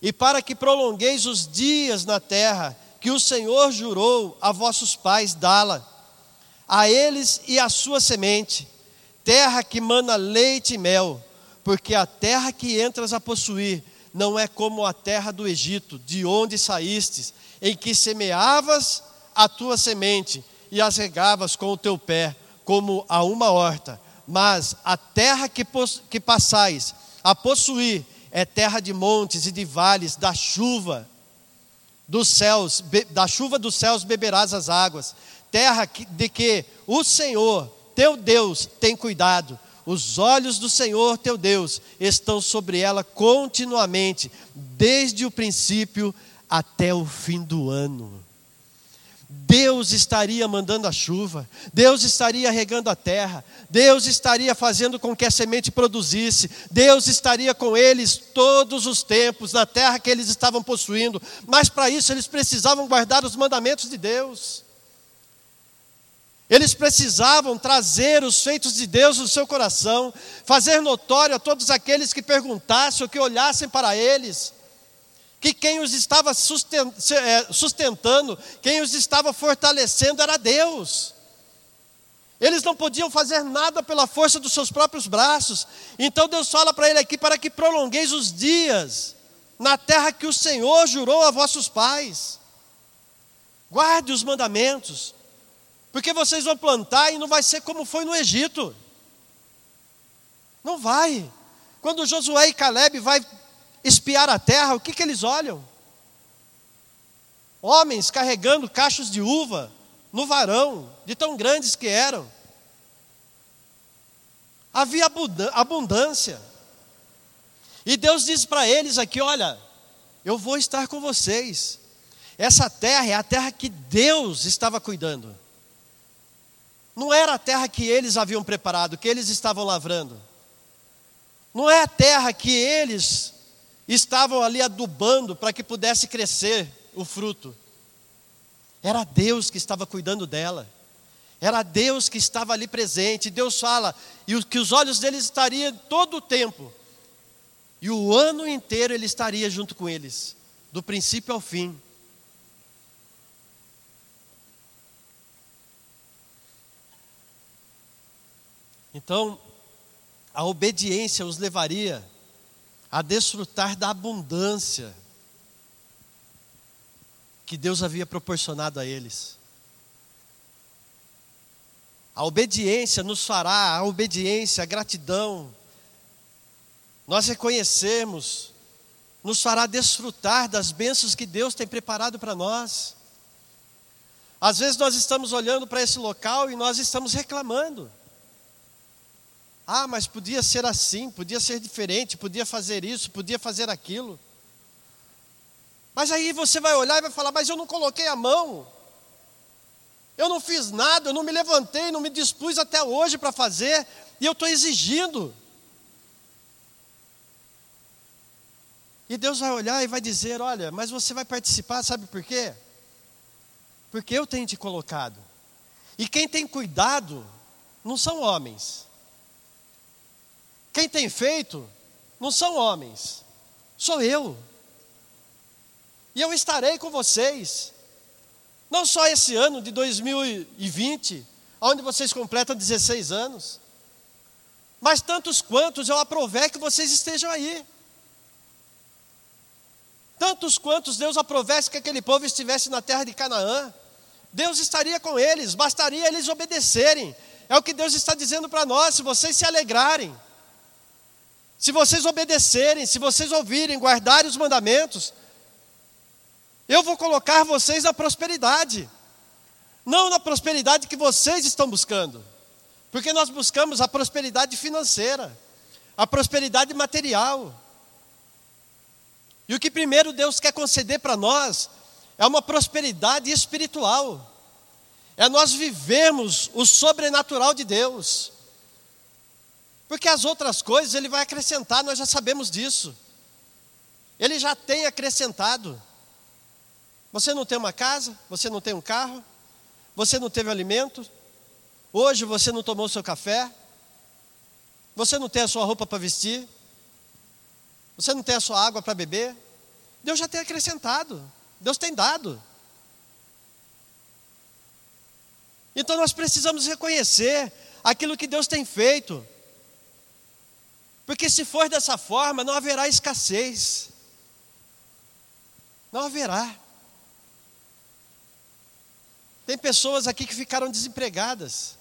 e para que prolongueis os dias na terra que o Senhor jurou a vossos pais dá-la, a eles e à sua semente, terra que mana leite e mel, porque a terra que entras a possuir não é como a terra do Egito, de onde saístes, em que semeavas a tua semente e as regavas com o teu pé, como a uma horta. Mas a terra que, que passais a possuir é terra de montes e de vales, da chuva dos céus, da chuva dos céus beberás as águas, terra de que o Senhor, teu Deus, tem cuidado os olhos do Senhor teu Deus estão sobre ela continuamente, desde o princípio até o fim do ano. Deus estaria mandando a chuva, Deus estaria regando a terra, Deus estaria fazendo com que a semente produzisse, Deus estaria com eles todos os tempos na terra que eles estavam possuindo, mas para isso eles precisavam guardar os mandamentos de Deus. Eles precisavam trazer os feitos de Deus no seu coração, fazer notório a todos aqueles que perguntassem ou que olhassem para eles, que quem os estava é, sustentando, quem os estava fortalecendo era Deus. Eles não podiam fazer nada pela força dos seus próprios braços. Então Deus fala para ele aqui para que prolongueis os dias na terra que o Senhor jurou a vossos pais. Guarde os mandamentos. Porque vocês vão plantar e não vai ser como foi no Egito. Não vai. Quando Josué e Caleb vai espiar a terra, o que, que eles olham? Homens carregando cachos de uva no varão, de tão grandes que eram. Havia abundância. E Deus diz para eles aqui: olha, eu vou estar com vocês. Essa terra é a terra que Deus estava cuidando. Não era a terra que eles haviam preparado, que eles estavam lavrando. Não é a terra que eles estavam ali adubando para que pudesse crescer o fruto. Era Deus que estava cuidando dela. Era Deus que estava ali presente. Deus fala, e que os olhos deles estariam todo o tempo. E o ano inteiro ele estaria junto com eles, do princípio ao fim. Então, a obediência os levaria a desfrutar da abundância que Deus havia proporcionado a eles. A obediência nos fará, a obediência, a gratidão, nós reconhecemos, nos fará desfrutar das bênçãos que Deus tem preparado para nós. Às vezes nós estamos olhando para esse local e nós estamos reclamando. Ah, mas podia ser assim, podia ser diferente, podia fazer isso, podia fazer aquilo. Mas aí você vai olhar e vai falar: Mas eu não coloquei a mão, eu não fiz nada, eu não me levantei, não me dispus até hoje para fazer, e eu estou exigindo. E Deus vai olhar e vai dizer: Olha, mas você vai participar, sabe por quê? Porque eu tenho te colocado. E quem tem cuidado não são homens, quem tem feito não são homens, sou eu. E eu estarei com vocês. Não só esse ano de 2020, onde vocês completam 16 anos, mas tantos quantos eu aprover que vocês estejam aí. Tantos quantos Deus aprovesse que aquele povo estivesse na terra de Canaã, Deus estaria com eles, bastaria eles obedecerem. É o que Deus está dizendo para nós, se vocês se alegrarem, se vocês obedecerem, se vocês ouvirem, guardarem os mandamentos, eu vou colocar vocês na prosperidade. Não na prosperidade que vocês estão buscando. Porque nós buscamos a prosperidade financeira, a prosperidade material. E o que primeiro Deus quer conceder para nós é uma prosperidade espiritual. É nós vivemos o sobrenatural de Deus. Porque as outras coisas Ele vai acrescentar, nós já sabemos disso. Ele já tem acrescentado. Você não tem uma casa, você não tem um carro, você não teve alimento, hoje você não tomou seu café, você não tem a sua roupa para vestir, você não tem a sua água para beber. Deus já tem acrescentado, Deus tem dado. Então nós precisamos reconhecer aquilo que Deus tem feito. Porque se for dessa forma, não haverá escassez. Não haverá. Tem pessoas aqui que ficaram desempregadas.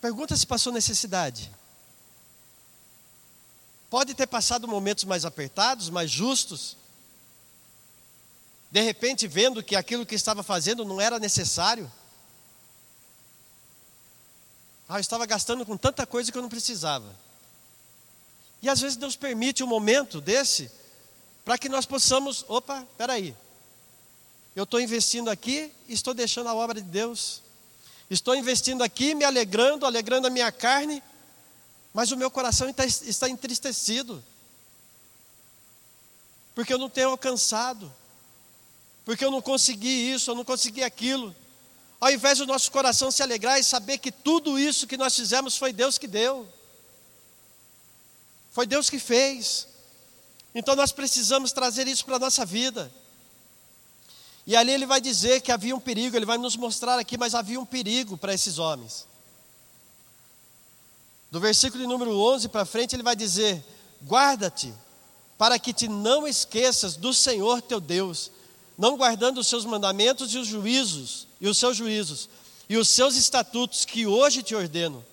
Pergunta se passou necessidade. Pode ter passado momentos mais apertados, mais justos. De repente, vendo que aquilo que estava fazendo não era necessário. Ah, eu estava gastando com tanta coisa que eu não precisava. E às vezes Deus permite um momento desse para que nós possamos, opa, peraí, eu estou investindo aqui e estou deixando a obra de Deus. Estou investindo aqui, me alegrando, alegrando a minha carne, mas o meu coração está, está entristecido. Porque eu não tenho alcançado. Porque eu não consegui isso, eu não consegui aquilo. Ao invés do nosso coração se alegrar e saber que tudo isso que nós fizemos foi Deus que deu. Foi Deus que fez. Então nós precisamos trazer isso para a nossa vida. E ali ele vai dizer que havia um perigo, ele vai nos mostrar aqui, mas havia um perigo para esses homens. Do versículo número 11 para frente, ele vai dizer: Guarda-te, para que te não esqueças do Senhor teu Deus, não guardando os seus mandamentos e os juízos, e os seus juízos, e os seus estatutos que hoje te ordeno,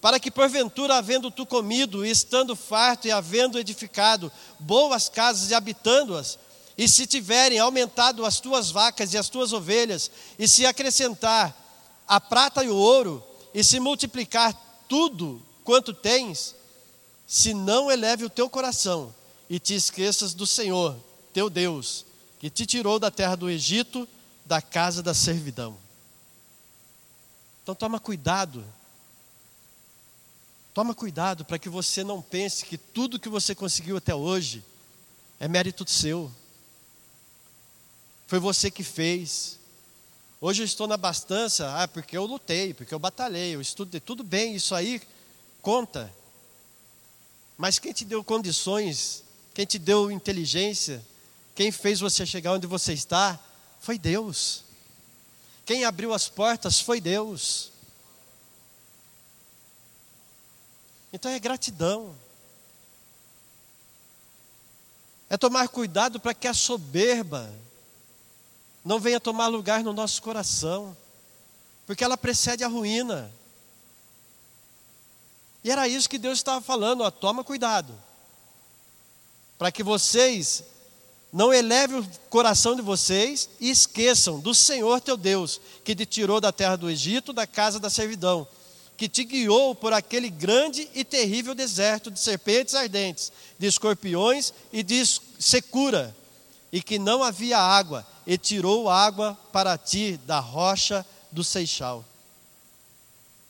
para que porventura, havendo tu comido, e estando farto e havendo edificado boas casas e habitando-as, e se tiverem aumentado as tuas vacas e as tuas ovelhas, e se acrescentar a prata e o ouro, e se multiplicar tudo quanto tens, se não eleve o teu coração e te esqueças do Senhor, teu Deus, que te tirou da terra do Egito, da casa da servidão. Então toma cuidado. Toma cuidado para que você não pense que tudo que você conseguiu até hoje é mérito seu. Foi você que fez. Hoje eu estou na bastança, ah, porque eu lutei, porque eu batalhei, eu estudei, tudo bem, isso aí conta. Mas quem te deu condições, quem te deu inteligência, quem fez você chegar onde você está, foi Deus. Quem abriu as portas foi Deus. Então é gratidão. É tomar cuidado para que a soberba não venha tomar lugar no nosso coração, porque ela precede a ruína. E era isso que Deus estava falando, ó, toma cuidado, para que vocês não elevem o coração de vocês e esqueçam do Senhor teu Deus, que te tirou da terra do Egito, da casa da servidão, que te guiou por aquele grande e terrível deserto de serpentes ardentes, de escorpiões e de secura, e que não havia água, e tirou água para ti da rocha do Seixal.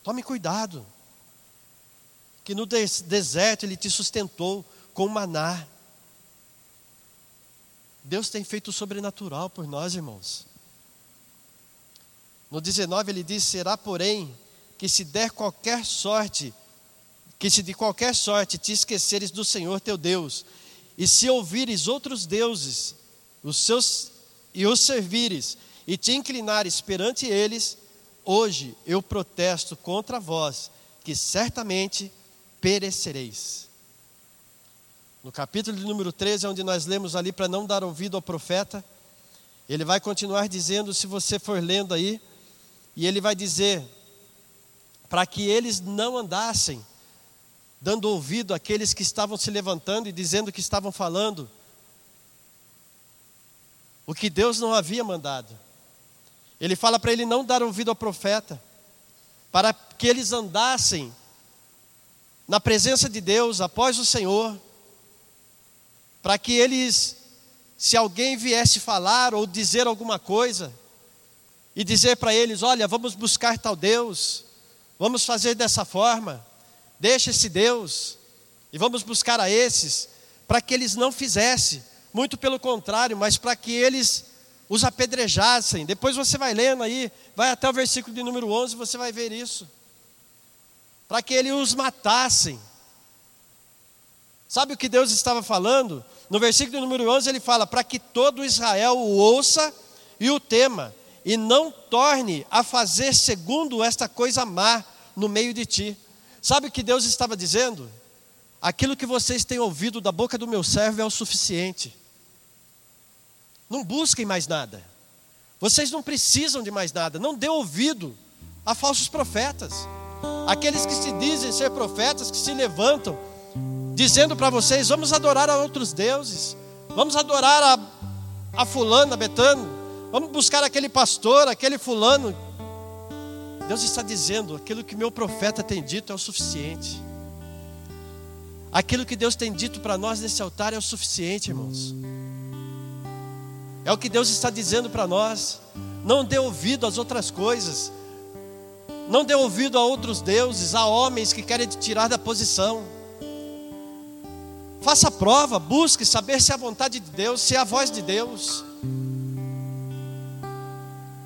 Tome cuidado, que no deserto ele te sustentou com maná. Deus tem feito o sobrenatural por nós, irmãos. No 19 ele diz: Será, porém, que se der qualquer sorte, que se de qualquer sorte te esqueceres do Senhor teu Deus, E se ouvires outros deuses, os seus e os servires, e te inclinares perante eles, hoje eu protesto contra vós, que certamente perecereis. No capítulo de número 13, onde nós lemos ali para não dar ouvido ao profeta, ele vai continuar dizendo, se você for lendo aí, e ele vai dizer: para que eles não andassem dando ouvido àqueles que estavam se levantando e dizendo que estavam falando o que Deus não havia mandado. Ele fala para ele não dar ouvido ao profeta, para que eles andassem na presença de Deus após o Senhor, para que eles, se alguém viesse falar ou dizer alguma coisa, e dizer para eles: olha, vamos buscar tal Deus, vamos fazer dessa forma, deixa esse Deus, e vamos buscar a esses, para que eles não fizessem, muito pelo contrário, mas para que eles os apedrejassem. Depois você vai lendo aí, vai até o versículo de número 11, você vai ver isso. Para que eles os matassem. Sabe o que Deus estava falando? No versículo número 11 ele fala: para que todo Israel o ouça e o tema, e não torne a fazer segundo esta coisa má no meio de ti. Sabe o que Deus estava dizendo? Aquilo que vocês têm ouvido da boca do meu servo é o suficiente. Não busquem mais nada. Vocês não precisam de mais nada. Não dê ouvido a falsos profetas. Aqueles que se dizem ser profetas, que se levantam, dizendo para vocês: vamos adorar a outros deuses, vamos adorar a, a fulano, a Betano, Vamos buscar aquele pastor, aquele fulano. Deus está dizendo: aquilo que meu profeta tem dito é o suficiente. Aquilo que Deus tem dito para nós nesse altar é o suficiente, irmãos. É o que Deus está dizendo para nós. Não dê ouvido às outras coisas. Não dê ouvido a outros deuses, a homens que querem te tirar da posição. Faça prova, busque saber se é a vontade de Deus, se é a voz de Deus.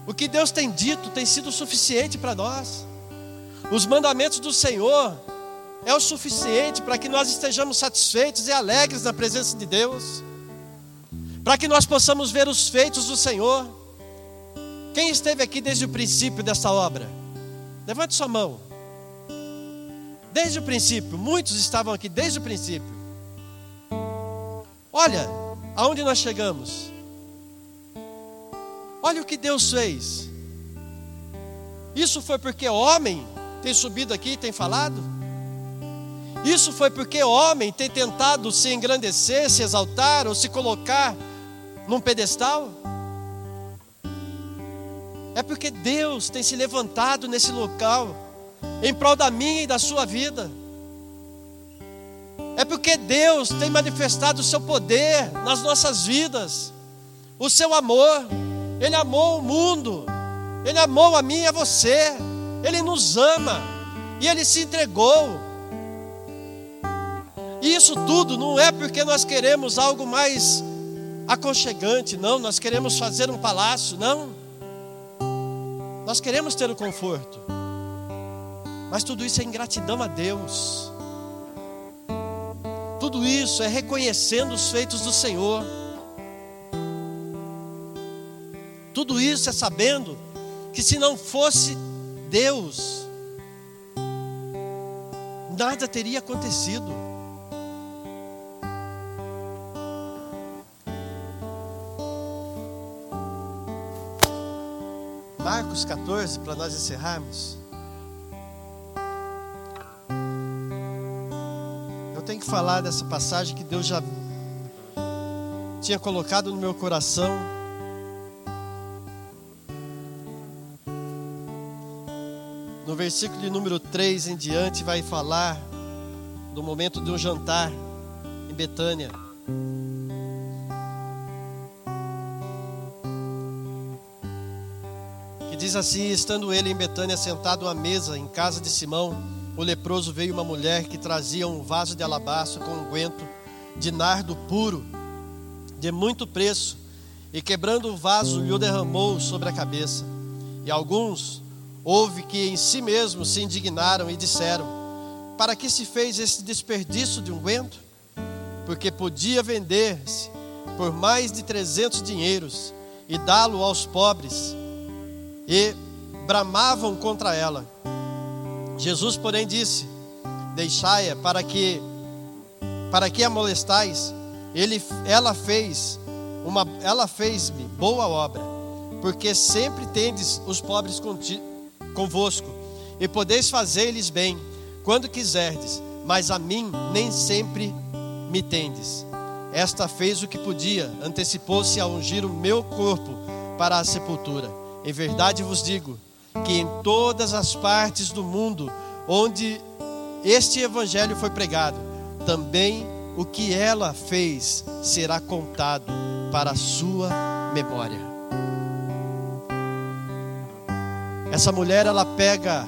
O que Deus tem dito tem sido suficiente para nós. Os mandamentos do Senhor é o suficiente para que nós estejamos satisfeitos e alegres na presença de Deus, para que nós possamos ver os feitos do Senhor. Quem esteve aqui desde o princípio dessa obra? Levante sua mão. Desde o princípio, muitos estavam aqui desde o princípio. Olha aonde nós chegamos. Olha o que Deus fez. Isso foi porque homem tem subido aqui e tem falado? Isso foi porque homem tem tentado se engrandecer, se exaltar ou se colocar num pedestal? É porque Deus tem se levantado nesse local em prol da minha e da sua vida. É porque Deus tem manifestado o seu poder nas nossas vidas, o seu amor. Ele amou o mundo, Ele amou a mim e a você, Ele nos ama e Ele se entregou. E isso tudo não é porque nós queremos algo mais aconchegante, não, nós queremos fazer um palácio, não. Nós queremos ter o conforto, mas tudo isso é ingratidão a Deus. Tudo isso é reconhecendo os feitos do Senhor. Tudo isso é sabendo que se não fosse Deus, nada teria acontecido. Marcos 14, para nós encerrarmos. Tenho que falar dessa passagem que Deus já tinha colocado no meu coração No versículo de número 3 em diante, vai falar do momento de um jantar em Betânia. Que diz assim: Estando ele em Betânia sentado à mesa em casa de Simão, o leproso veio uma mulher que trazia um vaso de alabastro com um guento de nardo puro, de muito preço, e quebrando o vaso, lhe o derramou sobre a cabeça. E alguns Houve que em si mesmos se indignaram e disseram: Para que se fez esse desperdício de unguento? porque podia vender-se por mais de trezentos dinheiros e dá-lo aos pobres, e bramavam contra ela. Jesus, porém, disse: Deixai-a para que para que a molestais? Ele, ela fez uma, ela fez-me boa obra, porque sempre tendes os pobres convosco, e podeis fazer-lhes bem quando quiserdes, mas a mim nem sempre me tendes. Esta fez o que podia, antecipou-se a ungir o meu corpo para a sepultura. Em verdade vos digo que em todas as partes do mundo onde este evangelho foi pregado, também o que ela fez será contado para a sua memória. Essa mulher ela pega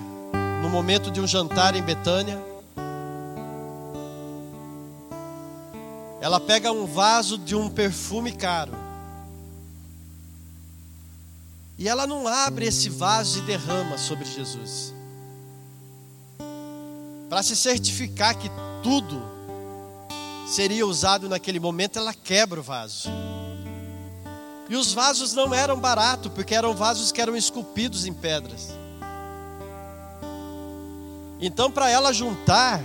no momento de um jantar em Betânia, ela pega um vaso de um perfume caro. E ela não abre esse vaso e derrama sobre Jesus. Para se certificar que tudo seria usado naquele momento, ela quebra o vaso. E os vasos não eram baratos, porque eram vasos que eram esculpidos em pedras. Então, para ela juntar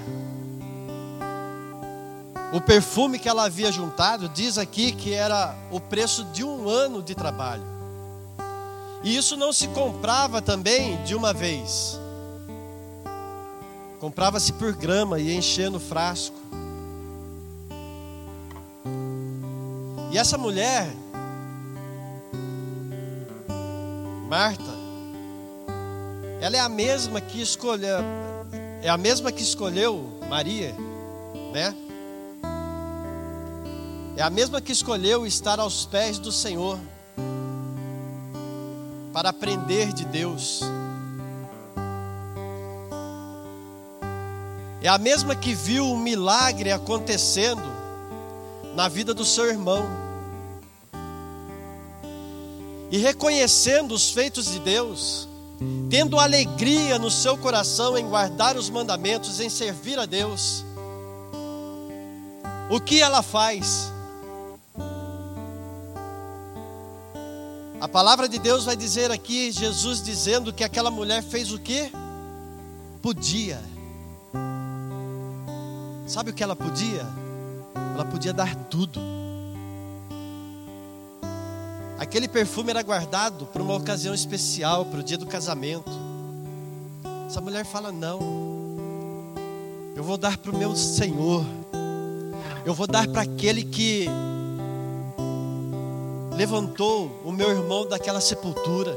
o perfume que ela havia juntado, diz aqui que era o preço de um ano de trabalho. E isso não se comprava também de uma vez. Comprava-se por grama e enchendo o frasco. E essa mulher, Marta, ela é a mesma que escolheu, é a mesma que escolheu Maria, né? É a mesma que escolheu estar aos pés do Senhor para aprender de Deus. É a mesma que viu um milagre acontecendo na vida do seu irmão e reconhecendo os feitos de Deus, tendo alegria no seu coração em guardar os mandamentos, em servir a Deus, o que ela faz? A palavra de Deus vai dizer aqui, Jesus dizendo que aquela mulher fez o que? Podia. Sabe o que ela podia? Ela podia dar tudo. Aquele perfume era guardado para uma ocasião especial, para o dia do casamento. Essa mulher fala: Não, eu vou dar para o meu Senhor, eu vou dar para aquele que levantou o meu irmão daquela sepultura.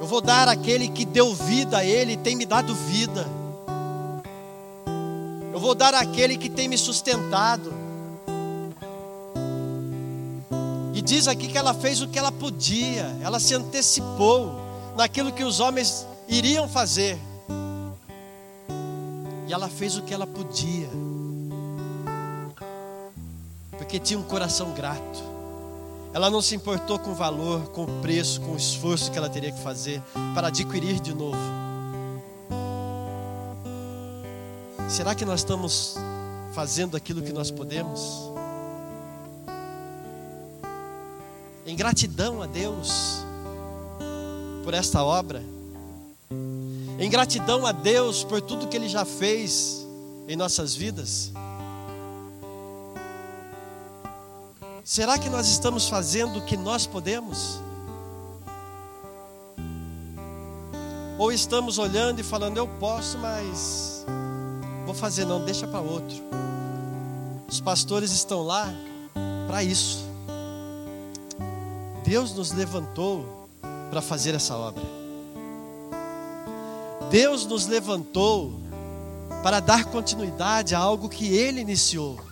Eu vou dar àquele que deu vida a ele e tem me dado vida. Eu vou dar àquele que tem me sustentado. diz aqui que ela fez o que ela podia, ela se antecipou naquilo que os homens iriam fazer. E ela fez o que ela podia, porque tinha um coração grato. Ela não se importou com o valor, com o preço, com o esforço que ela teria que fazer para adquirir de novo. Será que nós estamos fazendo aquilo que nós podemos? em gratidão a Deus por esta obra, em gratidão a Deus por tudo que Ele já fez em nossas vidas. Será que nós estamos fazendo o que nós podemos? Ou estamos olhando e falando, eu posso, mas vou fazer não, deixa para outro. Os pastores estão lá para isso. Deus nos levantou para fazer essa obra. Deus nos levantou para dar continuidade a algo que Ele iniciou.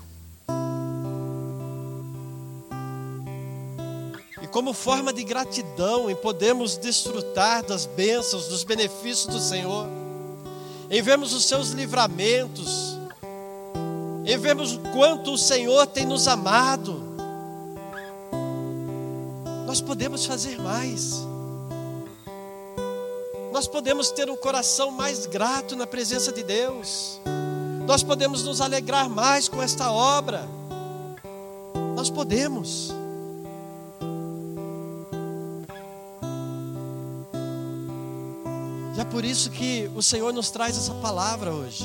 Como forma de gratidão em podermos desfrutar das bênçãos, dos benefícios do Senhor, em vermos os seus livramentos, em vermos o quanto o Senhor tem nos amado, nós podemos fazer mais. Nós podemos ter um coração mais grato na presença de Deus. nós podemos nos alegrar mais com esta obra. Nós podemos. Por isso que o Senhor nos traz essa palavra hoje.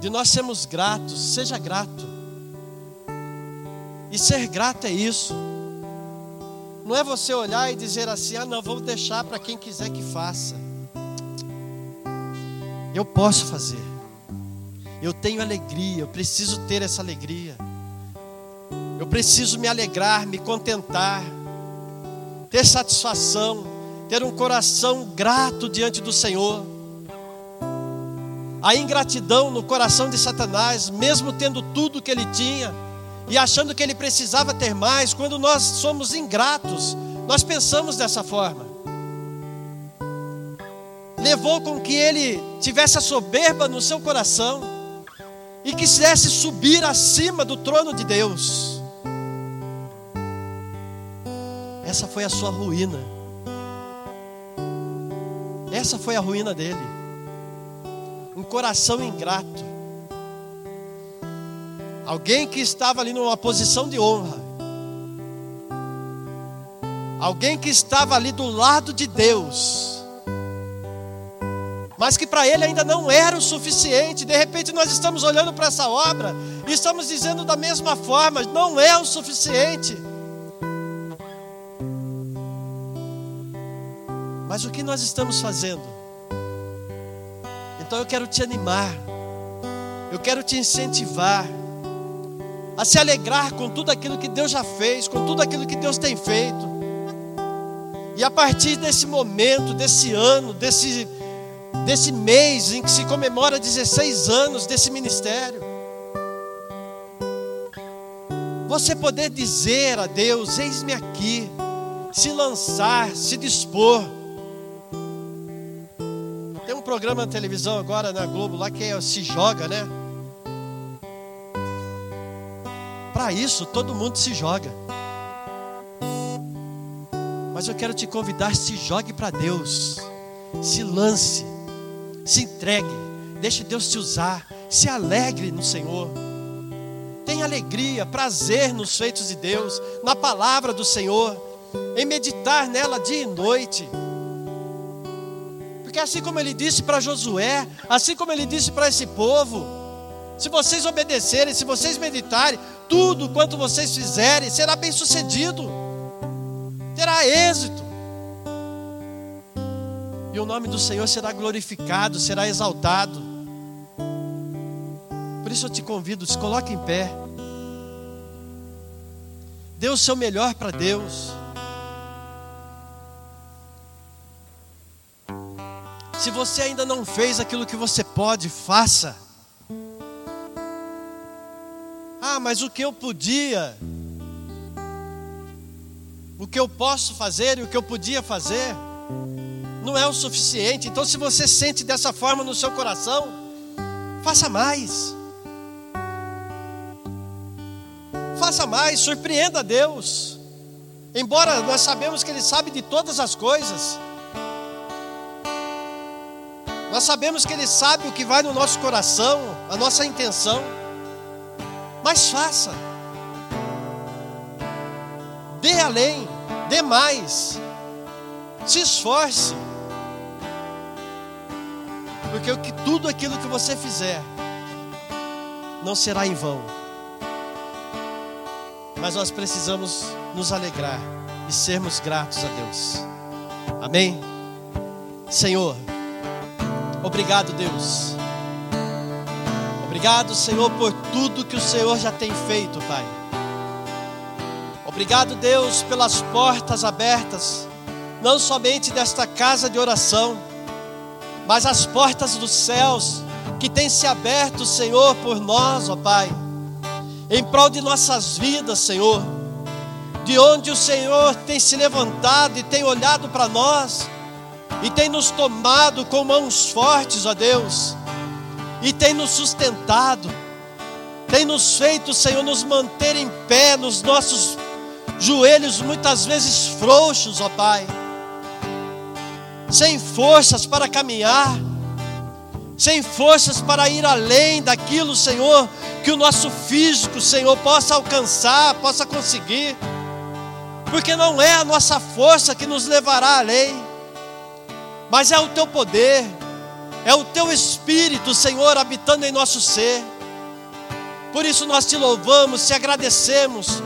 De nós sermos gratos, seja grato. E ser grato é isso. Não é você olhar e dizer assim: ah, não, vou deixar para quem quiser que faça. Eu posso fazer. Eu tenho alegria, eu preciso ter essa alegria. Eu preciso me alegrar, me contentar, ter satisfação, ter um coração grato diante do Senhor. A ingratidão no coração de Satanás, mesmo tendo tudo que ele tinha e achando que ele precisava ter mais, quando nós somos ingratos, nós pensamos dessa forma levou com que ele tivesse a soberba no seu coração e quisesse subir acima do trono de Deus. Essa foi a sua ruína. Essa foi a ruína dele. Um coração ingrato. Alguém que estava ali numa posição de honra. Alguém que estava ali do lado de Deus mas que para ele ainda não era o suficiente. De repente nós estamos olhando para essa obra e estamos dizendo da mesma forma: não é o suficiente. Mas o que nós estamos fazendo? Então eu quero te animar, eu quero te incentivar a se alegrar com tudo aquilo que Deus já fez, com tudo aquilo que Deus tem feito. E a partir desse momento, desse ano, desse desse mês em que se comemora 16 anos desse ministério. Você poder dizer a Deus: Eis-me aqui, se lançar, se dispor. Programa na televisão agora na Globo lá que é Se Joga, né? Para isso, todo mundo se joga. Mas eu quero te convidar: se jogue para Deus, se lance se entregue, deixe Deus te usar, se alegre no Senhor. Tenha alegria, prazer nos feitos de Deus, na palavra do Senhor, em meditar nela dia e noite. Porque assim como ele disse para Josué, assim como ele disse para esse povo, se vocês obedecerem, se vocês meditarem, tudo quanto vocês fizerem será bem sucedido, terá êxito e o nome do Senhor será glorificado, será exaltado. Por isso eu te convido, se coloque em pé. Dê o seu melhor para Deus. Se você ainda não fez aquilo que você pode, faça. Ah, mas o que eu podia, o que eu posso fazer e o que eu podia fazer, não é o suficiente. Então, se você sente dessa forma no seu coração, faça mais. Faça mais, surpreenda a Deus. Embora nós sabemos que Ele sabe de todas as coisas, nós sabemos que Ele sabe o que vai no nosso coração, a nossa intenção, mas faça, dê além, dê mais, se esforce. Porque que tudo aquilo que você fizer não será em vão. Mas nós precisamos nos alegrar e sermos gratos a Deus. Amém? Senhor, obrigado, Deus. Obrigado, Senhor, por tudo que o Senhor já tem feito, Pai. Obrigado, Deus, pelas portas abertas, não somente desta casa de oração, mas as portas dos céus que têm se aberto, Senhor, por nós, ó Pai, em prol de nossas vidas, Senhor, de onde o Senhor tem se levantado e tem olhado para nós e tem nos tomado com mãos fortes, ó Deus, e tem nos sustentado, tem nos feito, Senhor, nos manter em pé nos nossos joelhos muitas vezes frouxos, ó Pai sem forças para caminhar, sem forças para ir além daquilo, Senhor, que o nosso físico, Senhor, possa alcançar, possa conseguir, porque não é a nossa força que nos levará além, mas é o teu poder, é o teu Espírito, Senhor, habitando em nosso ser. Por isso nós te louvamos, te agradecemos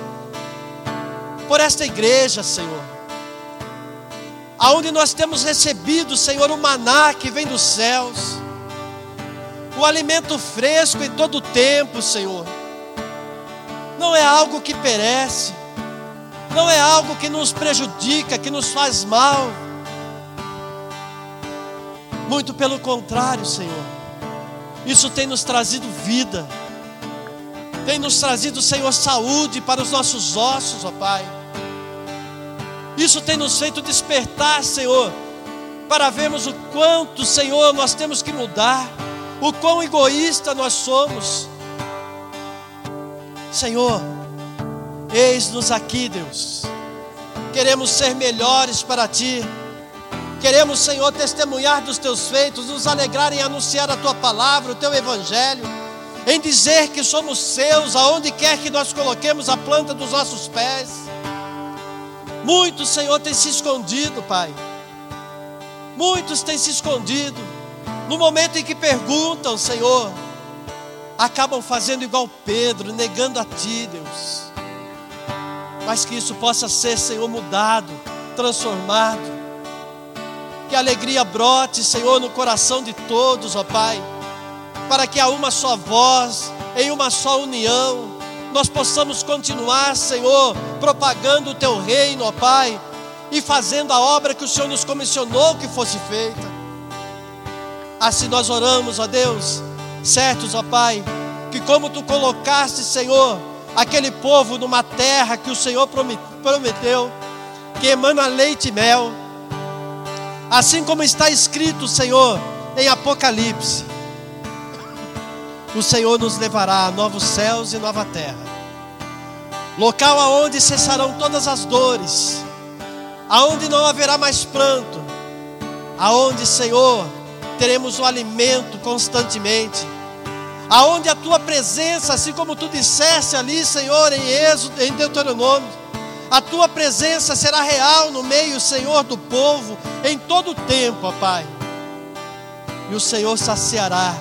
por esta igreja, Senhor. Aonde nós temos recebido, Senhor, o maná que vem dos céus. O alimento fresco em todo o tempo, Senhor. Não é algo que perece. Não é algo que nos prejudica, que nos faz mal. Muito pelo contrário, Senhor. Isso tem nos trazido vida tem nos trazido, Senhor, saúde para os nossos ossos, ó Pai. Isso tem nos feito despertar, Senhor, para vermos o quanto, Senhor, nós temos que mudar, o quão egoísta nós somos. Senhor, eis-nos aqui, Deus. Queremos ser melhores para Ti. Queremos, Senhor, testemunhar dos Teus feitos, nos alegrar em anunciar a Tua palavra, o Teu Evangelho em dizer que somos seus, aonde quer que nós coloquemos a planta dos nossos pés. Muitos, Senhor, têm se escondido, Pai. Muitos têm se escondido. No momento em que perguntam, Senhor, acabam fazendo igual Pedro, negando a Ti, Deus. Mas que isso possa ser, Senhor, mudado, transformado. Que a alegria brote, Senhor, no coração de todos, ó Pai para que a uma só voz, em uma só união, nós possamos continuar, Senhor, propagando o teu reino, ó Pai, e fazendo a obra que o Senhor nos comissionou que fosse feita. Assim nós oramos, ó Deus, certos, ó Pai, que como tu colocaste, Senhor, aquele povo numa terra que o Senhor prometeu, que emana leite e mel, assim como está escrito, Senhor, em Apocalipse, o Senhor nos levará a novos céus e nova terra, local aonde cessarão todas as dores, aonde não haverá mais pranto, aonde, Senhor, teremos o alimento constantemente, aonde a tua presença, assim como tu disseste ali, Senhor, em Êxodo, em Deuteronômio, a tua presença será real no meio, Senhor, do povo, em todo o tempo, ó Pai. E o Senhor saciará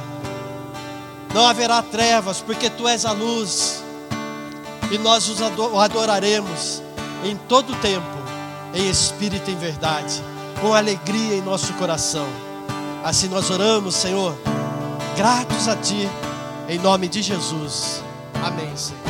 não haverá trevas, porque tu és a luz, e nós o adoraremos em todo o tempo, em espírito e em verdade, com alegria em nosso coração. Assim nós oramos, Senhor, gratos a Ti, em nome de Jesus. Amém, Senhor.